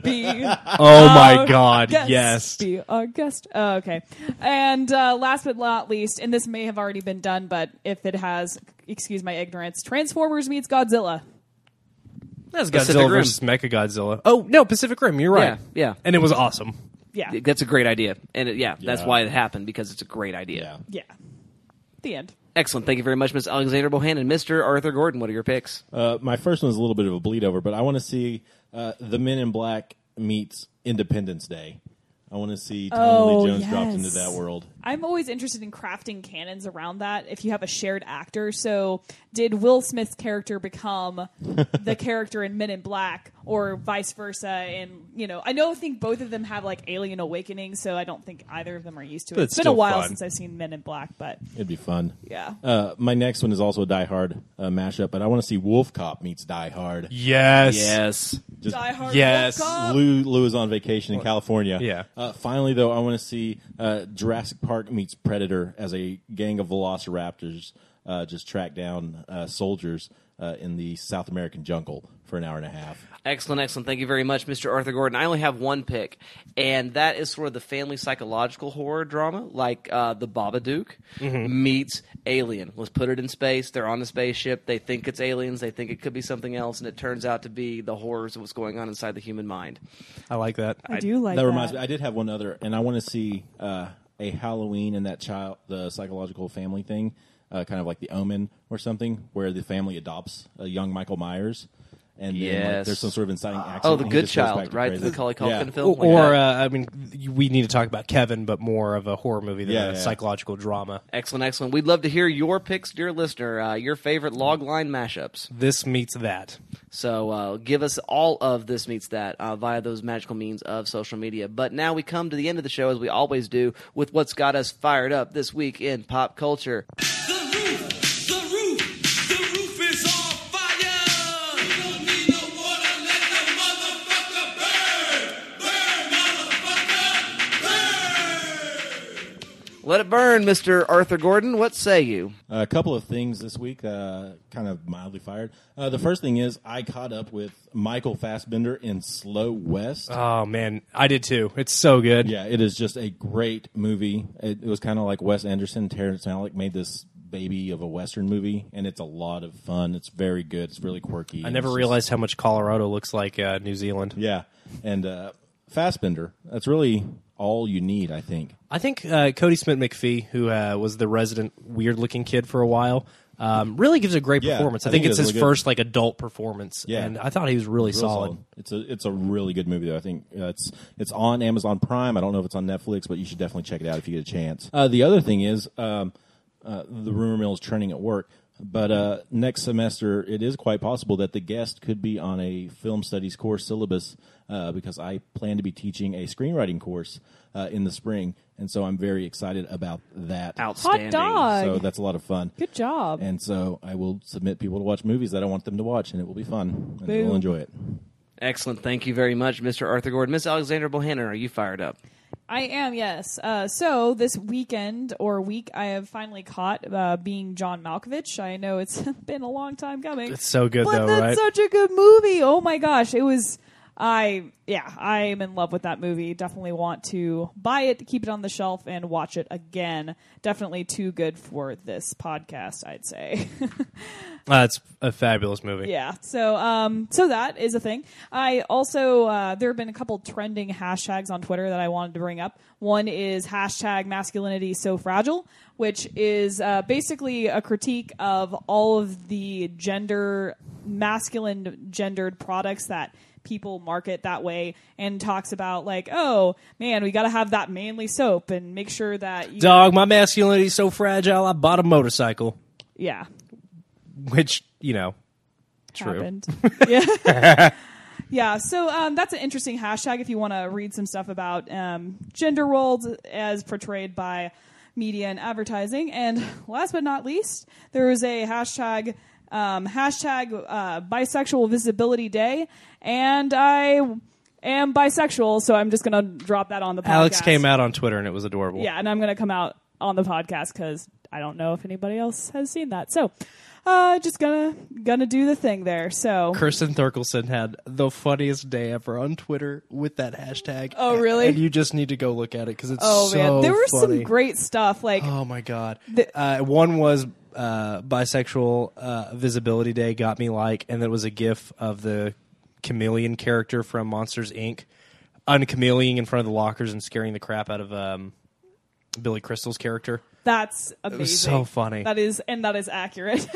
Speaker 7: Be (laughs)
Speaker 1: oh my god
Speaker 7: guest.
Speaker 1: yes
Speaker 7: Be our guest. Oh, okay. And uh, last but not least, and this may have already been done, but if it has, excuse my ignorance, Transformers meets Godzilla.
Speaker 1: that's
Speaker 6: Pacific
Speaker 1: godzilla
Speaker 6: Rim.
Speaker 1: versus mechagodzilla oh no pacific rim you're right
Speaker 6: Yeah, yeah.
Speaker 1: and it was awesome
Speaker 7: Yeah.
Speaker 6: That's a great idea. And it, yeah, that's
Speaker 8: Yeah.
Speaker 6: why it happened, because it's a great idea.
Speaker 8: Yeah.
Speaker 7: Yeah. The end.
Speaker 6: Excellent. Thank you very much, Ms. Alexander Bohannon. Mr. Arthur Gordon, what are your picks?
Speaker 8: Uh, my first one is a little bit of a bleed over, but I want to see uh, the Men in Black meets Independence Day. I want to see Tommy
Speaker 7: Oh,
Speaker 8: Lee Jones dropped into that world.
Speaker 7: I'm always interested in crafting canons around that if you have a shared actor. So, did Will Smith's character become (laughs) the character in Men in Black or vice versa? And, you know, I know I think both of them have like Alien Awakening, so I don't think either of them are used to it.
Speaker 1: But
Speaker 7: it's
Speaker 1: it's
Speaker 7: been a while
Speaker 1: fun.
Speaker 7: since I've seen Men in Black, but
Speaker 8: It'd be fun.
Speaker 7: yeah.
Speaker 8: Uh, my next one is also a Die Hard uh, mashup, but I want to see Wolf Cop meets Die Hard.
Speaker 1: yes
Speaker 6: Yes.
Speaker 8: Just
Speaker 7: Die Hard
Speaker 1: Yes.
Speaker 7: Wolf Cop.
Speaker 8: Lou, Lou is on vacation in California.
Speaker 1: Yeah.
Speaker 8: Uh, finally, though, I want to see uh, Jurassic Park meets Predator as a gang of velociraptors uh, just track down uh, soldiers uh, in the South American jungle for an hour and a half.
Speaker 6: Excellent, excellent. Thank you very much, Mr. Arthur Gordon. I only have one pick, and that is sort of the family psychological horror drama, like uh, the Babadook meets Alien. Let's put it in space. They're on the spaceship. They think it's aliens. They think it could be something else, and it turns out to be the horrors of what's going on inside the human mind.
Speaker 1: i like that
Speaker 7: I do like
Speaker 8: that
Speaker 7: that.
Speaker 8: reminds me. I did have one other, and I want to see uh, a Halloween and that child, the psychological family thing, uh, kind of like the Omen or something, where the family adopts a young Michael Myers, and then like,
Speaker 6: Yes.
Speaker 8: there's some sort of inciting accident.
Speaker 6: Oh, the Good
Speaker 8: just goes back
Speaker 6: Child, right?
Speaker 8: crazy.
Speaker 6: The Macaulay Culkin
Speaker 8: Yeah.
Speaker 6: film. like
Speaker 1: or
Speaker 6: that.
Speaker 1: uh, I mean, we need to talk about Kevin, but more of a horror movie than
Speaker 8: Yeah,
Speaker 1: a
Speaker 8: yeah.
Speaker 1: psychological drama.
Speaker 6: Excellent, excellent. We'd love to hear your picks, dear listener, uh, your favorite log line mashups.
Speaker 1: This meets that.
Speaker 6: So uh, give us all of this meets that uh, via those magical means of social media. But now we come to the end of the show, as we always do, with what's got us fired up this week in pop culture.
Speaker 2: Let
Speaker 6: it burn, Mister Arthur Gordon. What say you?
Speaker 8: A couple of things this week, uh, kind of mildly fired. Uh, the first thing is I caught up with Michael Fassbender in Slow West.
Speaker 1: Oh man, I did too. It's so good.
Speaker 8: Yeah, it is just a great movie. It, it was kind of like Wes Anderson, Terrence Malick made this baby of a western movie, and it's a lot of fun. It's very good. It's really quirky.
Speaker 1: I never
Speaker 8: it's just-
Speaker 1: realized how much Colorado looks like uh, New Zealand.
Speaker 8: Yeah, and uh, Fassbender. That's really all you need, I think.
Speaker 1: I think uh, Kodi Smit-McPhee, who uh, was the resident weird looking kid for a while, um, really gives a great
Speaker 8: Yeah,
Speaker 1: performance. I,
Speaker 8: I
Speaker 1: think,
Speaker 8: think
Speaker 1: it's his
Speaker 8: really
Speaker 1: first like adult performance.
Speaker 8: Yeah.
Speaker 1: and I thought he was really
Speaker 8: Real
Speaker 1: solid.
Speaker 8: It's a it's a really good movie though. I think uh, it's it's on Amazon Prime. I don't know if it's on Netflix, but you should definitely check it out if you get a chance. Uh, the other thing is um, uh, the rumor mill is trending at work. But uh, next semester, it is quite possible that the guest could be on a film studies course syllabus uh, because I plan to be teaching a screenwriting course uh, in the spring, and so I'm very excited about that.
Speaker 6: Outstanding.
Speaker 7: Hot dog.
Speaker 8: So that's a lot of fun.
Speaker 7: Good job.
Speaker 8: And so I will submit people to watch movies that I want them to watch, and it will be fun, and
Speaker 7: Boom.
Speaker 8: they'll enjoy it.
Speaker 6: Excellent. Thank you very much, Mister Arthur Gordon. Miss Alexandra Bohannon, are you fired up?
Speaker 7: I am, yes. Uh, so this weekend or week, I have finally caught uh, being John Malkovich. I know it's (laughs) been a long time coming.
Speaker 1: It's so good
Speaker 7: but
Speaker 1: though,
Speaker 7: that's
Speaker 1: right?
Speaker 7: such a good movie. Oh my gosh, it was. I yeah, I am in love with that movie. Definitely want to buy it, keep it on the shelf, and watch it again. Definitely too good for this podcast, I'd say.
Speaker 1: Uh, (laughs) it's a fabulous movie.
Speaker 7: Yeah. So, um, so that is a thing. I also uh, there have been a couple trending hashtags on Twitter that I wanted to bring up. One is hashtag masculinity so fragile, which is uh, basically a critique of all of the gender masculine gendered products that people market that way and talks about like oh man we got to have that manly soap and make sure that you
Speaker 1: Dog, my masculinity is so fragile. I bought a motorcycle,
Speaker 7: yeah
Speaker 1: which you know, true.
Speaker 7: happened. (laughs) yeah. (laughs) yeah. So um, that's an interesting hashtag if you want to read some stuff about um, gender roles as portrayed by media and advertising. And last but not least, there was a hashtag. Um, hashtag uh, bisexual visibility day and i am bisexual so i'm just gonna drop that on the podcast
Speaker 1: Alex came out on Twitter and it was adorable.
Speaker 7: yeah, and I'm going to come out on the podcast because I don't know if anybody else has seen that. So, uh, just gonna gonna do the thing there. So,
Speaker 1: Kirsten Thurkelson had the funniest day ever on Twitter with that hashtag.
Speaker 7: Oh, really?
Speaker 1: And you just need to go look at it because it's
Speaker 7: oh
Speaker 1: so
Speaker 7: man, there was
Speaker 1: funny.
Speaker 7: some great stuff. Like,
Speaker 1: Oh my god!
Speaker 7: The-
Speaker 1: uh, one was uh, bisexual uh, visibility day got me like, and there was a GIF of the chameleon character from Monsters Inc. unchameleoning in front of the lockers and scaring the crap out of um, Billy Crystal's character.
Speaker 7: that's amazing.
Speaker 1: was so funny.
Speaker 7: That is, and that is accurate.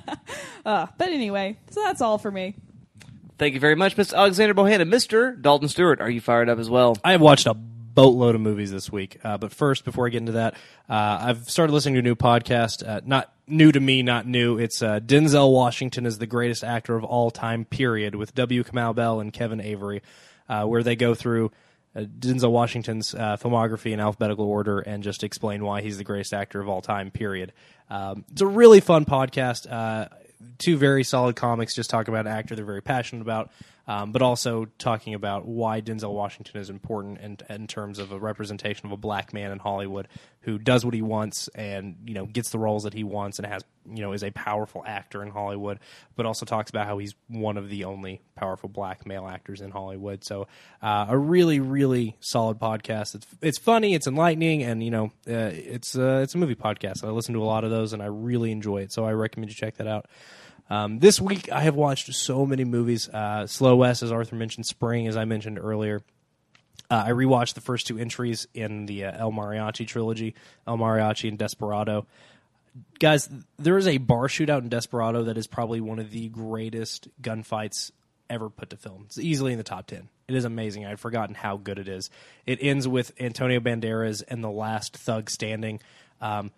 Speaker 7: (laughs) uh, but anyway, so that's all for me.
Speaker 6: Thank you very much, Miss Alexandra Bohannon. Mister Dalton Stewart, are you fired up as well?
Speaker 1: I have watched a boatload of movies this week. Uh, but first, before I get into that, uh, I've started listening to a new podcast. Uh, not new to me, not new. It's uh, Denzel Washington is the greatest actor of all time. Period. With W. Kamau Bell and Kevin Avery, uh, where they go through. Uh, Denzel Washington's filmography in alphabetical order and just explain why he's the greatest actor of all time. Period. Um, it's a really fun podcast. Two very solid comics just talk about an actor they're very passionate about, um, but also talking about why Denzel Washington is important in, in terms of a representation of a black man in Hollywood who does what he wants and you know gets the roles that he wants and has you know is a powerful actor in Hollywood, but also talks about how he's one of the only powerful black male actors in Hollywood. So uh, a really really solid podcast. It's it's funny, it's enlightening, and you know uh, it's uh, it's a movie podcast. I listen to a lot of those and I really enjoy it. So I recommend you check that out. Um, this week, I have watched so many movies. Uh, Slow West, as Arthur mentioned, Spring, as I mentioned earlier. Uh, I rewatched the first two entries in the uh, El Mariachi trilogy, El Mariachi and Desperado. Guys, there is a bar shootout in Desperado that is probably one of the greatest gunfights ever put to film. It's easily in the top 10. It is amazing. I'd forgotten how good it is. It ends with Antonio Banderas and the last thug standing, um,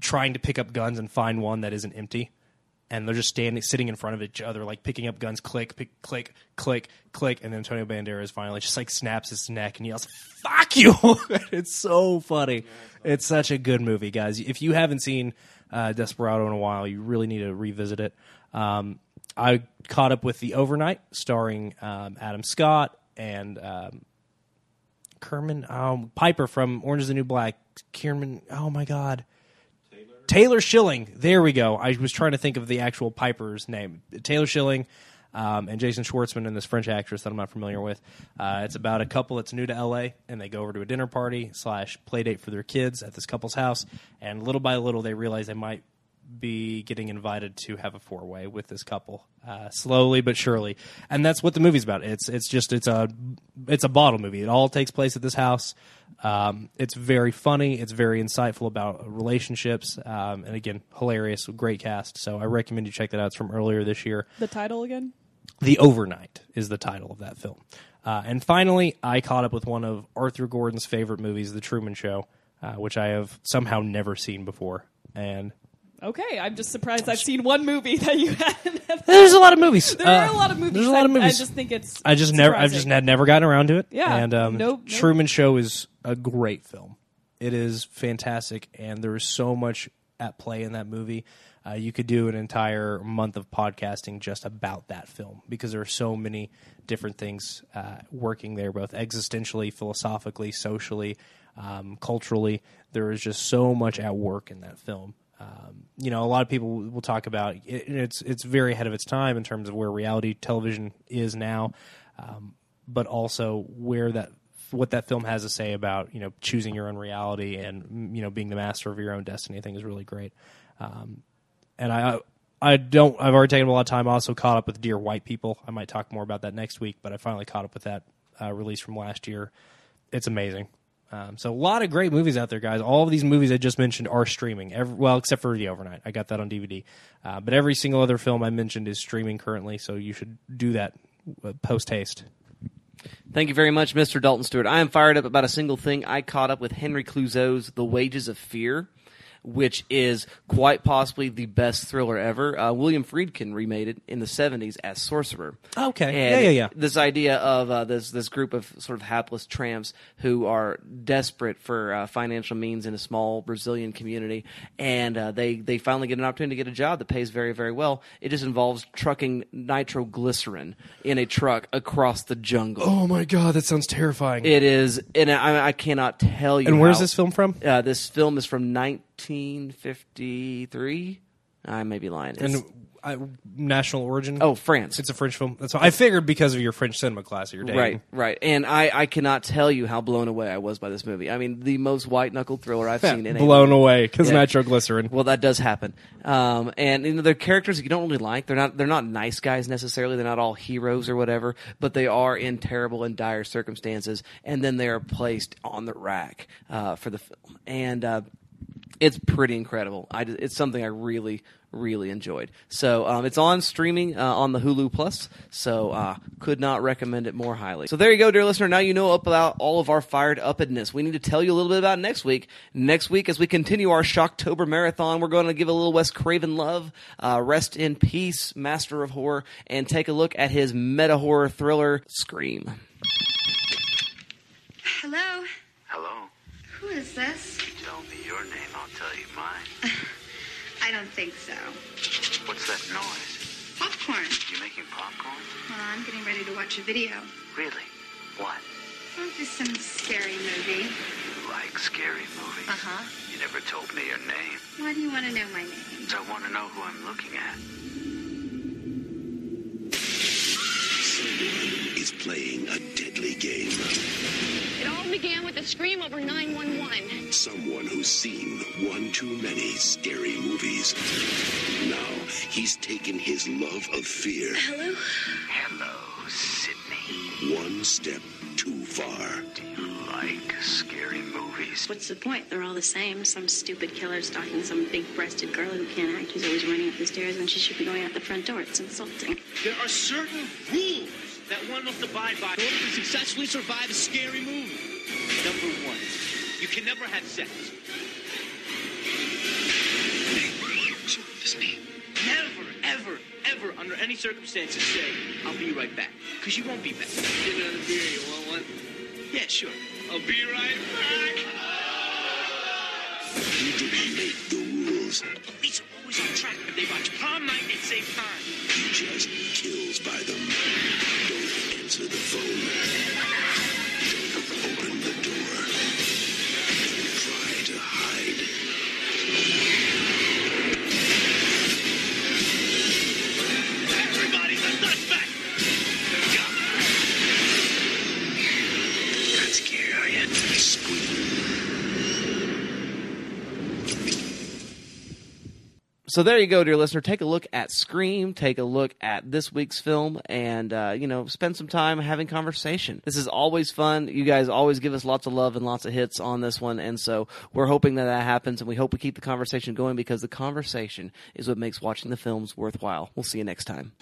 Speaker 1: trying to pick up guns and find one that isn't empty and they're just standing, sitting in front of each other, like picking up guns, click, pick, click, click, click, and then Antonio Banderas finally just like snaps his neck and yells, "Fuck you!" (laughs) it's so funny. It's such a good movie, guys. If you haven't seen uh, Desperado in a while, you really need to revisit it. Um, I caught up with the Overnight, starring um, Adam Scott and um, Kerman, um, Piper from Orange is the New Black, Kierman. Oh my God, Taylor Schilling. There we go. I was trying to think of the actual Piper's name. Taylor Schilling um, and Jason Schwartzman and this French actress that I'm not familiar with. Uh, it's about a couple that's new to LA and they go over to a dinner party slash play date for their kids at this couple's house. And little by little, they realize they might be getting invited to have a four way with this couple, uh, slowly but surely, and that's what the movie's about. It's it's just it's a it's a bottle movie. It all takes place at this house. Um, it's very funny. It's very insightful about relationships, um, and again, hilarious. Great cast. So I recommend you check that out. It's from earlier this year.
Speaker 7: The title again?
Speaker 1: The Overnight is the title of that film. Uh, and finally, I caught up with one of Arthur Gordon's favorite movies, The Truman Show, uh, which I have somehow never seen before. And
Speaker 7: Okay, I'm just surprised I've seen one movie (laughs) that you hadn't.
Speaker 1: there's a lot of movies.
Speaker 7: There are
Speaker 1: Uh,
Speaker 7: a lot of movies.
Speaker 1: There's a lot of
Speaker 7: I-
Speaker 1: movies.
Speaker 7: I just think it's.
Speaker 1: I just never. I've just had never gotten around to it.
Speaker 7: Yeah,
Speaker 1: And um,
Speaker 7: nope, nope.
Speaker 1: Truman Show is a great film. It is fantastic, and there is so much at play in that movie. Uh, you could do an entire month of podcasting just about that film because there are so many different things uh, working there, both existentially, philosophically, socially, um, culturally. There is just so much at work in that film. Um, you know, a lot of people will talk about it, it's it's very ahead of its time in terms of where reality television is now, um, but also where that what that film has to say about you know choosing your own reality and you know being the master of your own destiny. I think is really great. Um, and I I don't I've already taken a lot of time. Also caught up with Dear White People. I might talk more about that next week, but I finally caught up with that uh, release from last year. It's amazing. Um, so a lot of great movies out there, guys. All of these movies I just mentioned are streaming. Every, well, except for the overnight, I got that on DVD. Uh, but every single other film I mentioned is streaming currently, so you should do that uh, post haste.
Speaker 6: Thank you very much, Mr. Dalton Stewart. I am fired up about a single thing. I caught up with Henry Clouzot's The Wages of Fear, which is quite possibly the best thriller ever. Uh, William Friedkin remade it in the 70s as Sorcerer.
Speaker 1: Okay.
Speaker 6: And
Speaker 1: Yeah, yeah, yeah.
Speaker 6: This idea of uh, this this group of sort of hapless tramps who are desperate for uh, financial means in a small Brazilian community, and uh, they they finally get an opportunity to get a job that pays very very well. It just involves trucking nitroglycerin in a truck across the jungle.
Speaker 1: Oh my god, that sounds terrifying.
Speaker 6: It is, and I, I cannot tell you.
Speaker 1: And where's
Speaker 6: how-
Speaker 1: this film from?
Speaker 6: Uh, this film is from 1953. I may be lying. It's-
Speaker 1: and uh, national origin?
Speaker 6: oh, France.
Speaker 1: It's a French film. That's all. I figured because of your French cinema class that you're taking.
Speaker 6: Right, right. And I, I cannot tell you how blown away I was by this movie. I mean, the most white knuckle thriller I've seen in a
Speaker 1: Blown
Speaker 6: movie.
Speaker 1: away because
Speaker 6: Yeah.
Speaker 1: nitroglycerin.
Speaker 6: Well, that does happen. Um, and you know, they're characters that you don't really like. They're not they're not nice guys necessarily. They're not all heroes or whatever, but they are in terrible and dire circumstances. And then they are placed on the rack uh, for the film. And uh, it's pretty incredible. I, it's something I really, really enjoyed. So um, it's on streaming uh, on the Hulu Plus. So uh, could not recommend it more highly. So there you go, dear listener. Now you know about all of our fired upness. We need to tell you a little bit about next week. Next week, as we continue our Shocktober marathon, we're going to give a little Wes Craven love. Uh, rest in peace, master of horror, and take a look at his meta horror thriller, Scream.
Speaker 9: Hello?
Speaker 10: Hello.
Speaker 9: Who is this?
Speaker 10: Tell me your name, I'll tell you mine.
Speaker 9: I don't think so.
Speaker 10: What's that noise?
Speaker 9: Popcorn.
Speaker 10: You making popcorn?
Speaker 9: Well, I'm getting ready to watch a video.
Speaker 10: Really? What?
Speaker 9: Oh, just some scary movie.
Speaker 10: You like scary movies?
Speaker 9: Uh-huh.
Speaker 10: You never told me your name.
Speaker 9: Why do you want to know my name?
Speaker 10: So I want to know who I'm looking at.
Speaker 2: Someone is playing a deadly game.
Speaker 3: It all began with a scream over 911.
Speaker 2: Someone who's seen one too many scary movies. Now he's taken his love of fear
Speaker 9: Hello?
Speaker 10: Hello, Sidney.
Speaker 2: one step too far.
Speaker 10: Do you like scary movies?
Speaker 11: What's the point? They're all the same. Some stupid killer stalking some big-breasted girl who can't act, who's always running up the stairs when she should be going out the front door. It's insulting.
Speaker 12: There are certain rules that one must abide by in order to successfully survive a scary movie. Number one, you can never have sex. Never, ever, ever, under any circumstances, say, I'll be right back. Because you won't be back. Get another beer, you want one? Yeah, sure. I'll be right back.
Speaker 2: You didn't make the rules.
Speaker 12: Police are always on track, but they watch prom night at same time.
Speaker 2: He just kills by them. Don't the phone.
Speaker 13: So there you go, dear listener. Take a look at Scream. Take a look at this week's film, and uh, you know, spend some time having conversation. This is always fun. You guys always give us lots of love and lots of hits on this one, and so we're hoping that that happens, and we hope we keep the conversation going because the conversation is what makes watching the films worthwhile. We'll see you next time.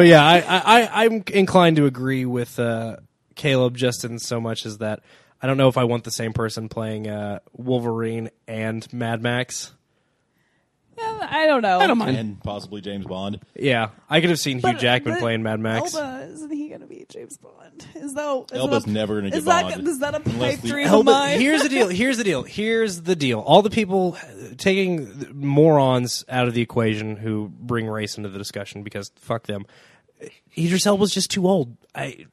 Speaker 1: But yeah, I, I, I'm inclined to agree with uh, Caleb just in so much as that I don't know if I want the same person playing uh, Wolverine and Mad Max.
Speaker 7: Yeah, I don't know.
Speaker 1: I don't mind.
Speaker 8: And possibly James Bond.
Speaker 1: Yeah, I could have seen Hugh
Speaker 7: But-
Speaker 1: Jackman
Speaker 7: but
Speaker 1: playing Mad Max.
Speaker 7: Elba, isn't he going to be James Bond? Is that is
Speaker 8: Elba's
Speaker 7: that a,
Speaker 8: never gonna
Speaker 7: is
Speaker 8: get
Speaker 7: that,
Speaker 8: Bond
Speaker 7: Is that a
Speaker 8: unless
Speaker 7: pipe
Speaker 8: the-
Speaker 7: dream of
Speaker 1: Elba,
Speaker 7: mine?
Speaker 1: here's the deal. Here's the deal. Here's the deal. All the people taking morons out of the equation who bring race into the discussion because fuck them. Idris Elba's just too old. I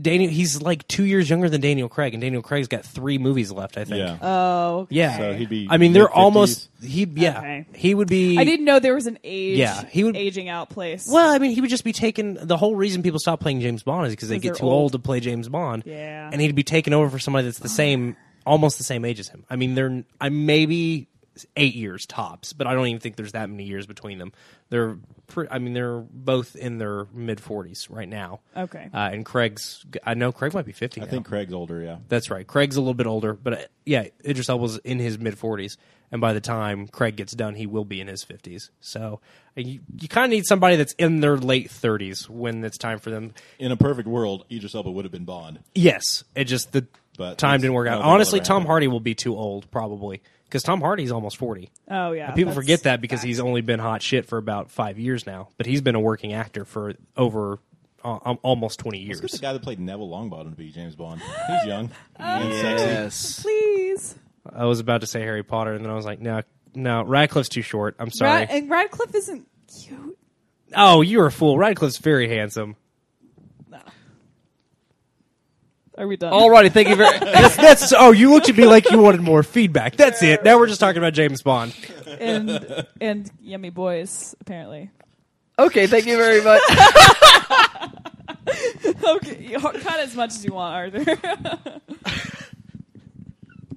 Speaker 1: Daniel, he's like two years younger than Daniel Craig, and Daniel Craig's got three movies left. I think.
Speaker 8: Yeah.
Speaker 7: Oh, okay.
Speaker 1: Yeah.
Speaker 8: So he'd be
Speaker 1: I mean, they're
Speaker 8: mid-fifties.
Speaker 1: almost. He yeah.
Speaker 7: Okay.
Speaker 1: He would be.
Speaker 7: I didn't know there was an age.
Speaker 1: Yeah, he would-
Speaker 7: aging out place.
Speaker 1: Well, I mean, he would just be taken. The whole reason people stop playing James Bond is because they get too old.
Speaker 7: old.
Speaker 1: to play James Bond.
Speaker 7: Yeah.
Speaker 1: and he'd be taken over for somebody that's the same, almost the same age as him. I mean, they're I maybe eight years tops, but I don't even think there's that many years between them. They're, pre- I mean, they're both in their mid forties right now.
Speaker 7: Okay.
Speaker 1: uh, and Craig's. I know Craig might be fifty.
Speaker 8: I
Speaker 1: now.
Speaker 8: think Craig's older. Yeah.
Speaker 1: That's right. Craig's a little bit older, but uh, yeah, Idris Elba's in his mid forties, and by the time Craig gets done, he will be in his fifties. So uh, you, you kind of need somebody that's in their late thirties when it's time for them.
Speaker 8: In a perfect world, Idris Elba would have been Bond.
Speaker 1: Yes, it just the
Speaker 8: But
Speaker 1: time didn't work out.
Speaker 8: don't think it'll
Speaker 1: Honestly, Tom
Speaker 8: happen.
Speaker 1: Hardy will be too old probably because Tom Hardy's almost forty.
Speaker 7: oh yeah.
Speaker 1: And people forget that because
Speaker 7: fact.
Speaker 1: he's only been hot shit for about five years now, but he's been a working actor for over uh, um, almost twenty
Speaker 8: Let's get
Speaker 1: years.
Speaker 8: the guy that played Neville Longbottom to be James Bond. He's young (laughs) and sexy.
Speaker 13: Yes.
Speaker 7: Please.
Speaker 1: I was about to say Harry Potter, and then I was like, no, no, Radcliffe's too short. I'm sorry.
Speaker 7: Rad- and Radcliffe isn't cute.
Speaker 1: Oh, you're a fool. Radcliffe's very handsome.
Speaker 7: Are we done?
Speaker 13: Alrighty, thank you very. (laughs) (laughs)
Speaker 1: That's, that's oh, you looked at me like you wanted more feedback. That's it. Now we're just talking about James Bond.
Speaker 7: and and yummy boys apparently.
Speaker 13: okay, thank you very much. (laughs)
Speaker 7: okay, you- cut as much as you want, Arthur.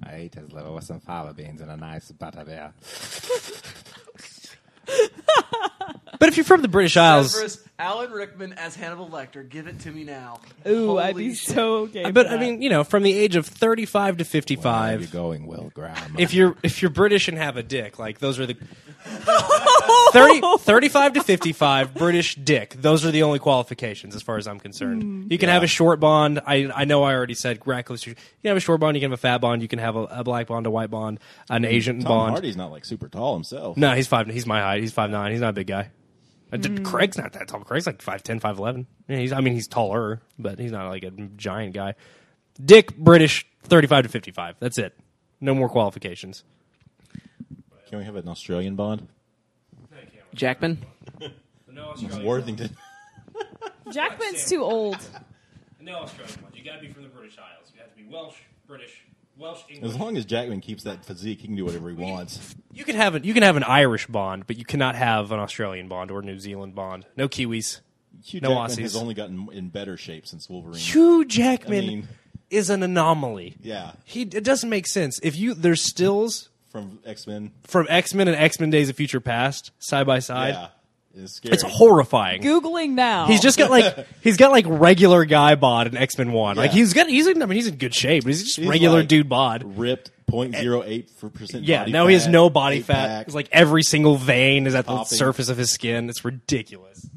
Speaker 14: I ate his liver with some fava beans and a nice butter beer.
Speaker 1: But if you're from the British Isles,
Speaker 13: Severus, Alan Rickman as Hannibal Lecter. Give it to me now.
Speaker 7: Ooh, I'd be
Speaker 13: shit.
Speaker 7: so game.
Speaker 1: Uh, but
Speaker 7: for
Speaker 1: I
Speaker 7: that.
Speaker 1: mean, you know, from the age of 35 to
Speaker 8: Where are you
Speaker 1: 55,
Speaker 8: going, Will Graham?
Speaker 1: if you're if you're British and have a dick, like those are the (laughs) 30, 35 to 55, British dick. Those are the only qualifications as far as I'm concerned. Hmm. You can have a short bond. I I know I already said reckless. You can have a short bond. You can have a fat bond. You can have a, a black bond, a white bond, an hmm. Asian
Speaker 8: Tom
Speaker 1: bond.
Speaker 8: Hardy's not like super tall himself.
Speaker 1: No, he's five. He's my height. He's five nine. He's not a big guy. Uh, d- hmm. Craig's not that tall. Craig's like 5'10", 5'11". Yeah, he's. I mean, he's taller, but he's not like a giant guy. Dick, British, thirty five to fifty five. That's it. No more qualifications.
Speaker 8: Can we have an Australian bond?
Speaker 6: Jackman. (laughs) No.
Speaker 8: Worthington.
Speaker 7: Jackman's too old.
Speaker 1: No Australian ones. You got to be from the British Isles. You have to be Welsh, British, Welsh,
Speaker 8: As long as Jackman keeps that physique, he can do whatever he wants.
Speaker 1: You can have an you can have an Irish bond, but you cannot have an Australian bond or New Zealand bond. No Kiwis.
Speaker 8: Hugh
Speaker 1: no
Speaker 8: Jackman
Speaker 1: Aussies.
Speaker 8: has only gotten in better shape since Wolverine.
Speaker 1: Hugh Jackman
Speaker 8: I mean,
Speaker 1: is an anomaly.
Speaker 8: Yeah.
Speaker 1: He it doesn't make sense. If you there's stills
Speaker 8: from X Men.
Speaker 1: from X Men and X Men Days of Future Past side by side.
Speaker 8: Yeah, it's scary.
Speaker 1: It's horrifying.
Speaker 7: Googling now.
Speaker 1: He's just got like (laughs) he's got like regular guy bod in X Men One. Like
Speaker 8: Yeah.
Speaker 1: he's got he's in, I mean he's in good shape, but he's just
Speaker 8: He's
Speaker 1: regular
Speaker 8: like
Speaker 1: dude bod.
Speaker 8: ripped 0.08 for percent.
Speaker 1: Yeah,
Speaker 8: body
Speaker 1: no, he has
Speaker 8: fat,
Speaker 1: no body
Speaker 8: eight
Speaker 1: fat.
Speaker 8: pack.
Speaker 1: It's like every single vein is at the
Speaker 8: Popping.
Speaker 1: surface of his skin. It's ridiculous.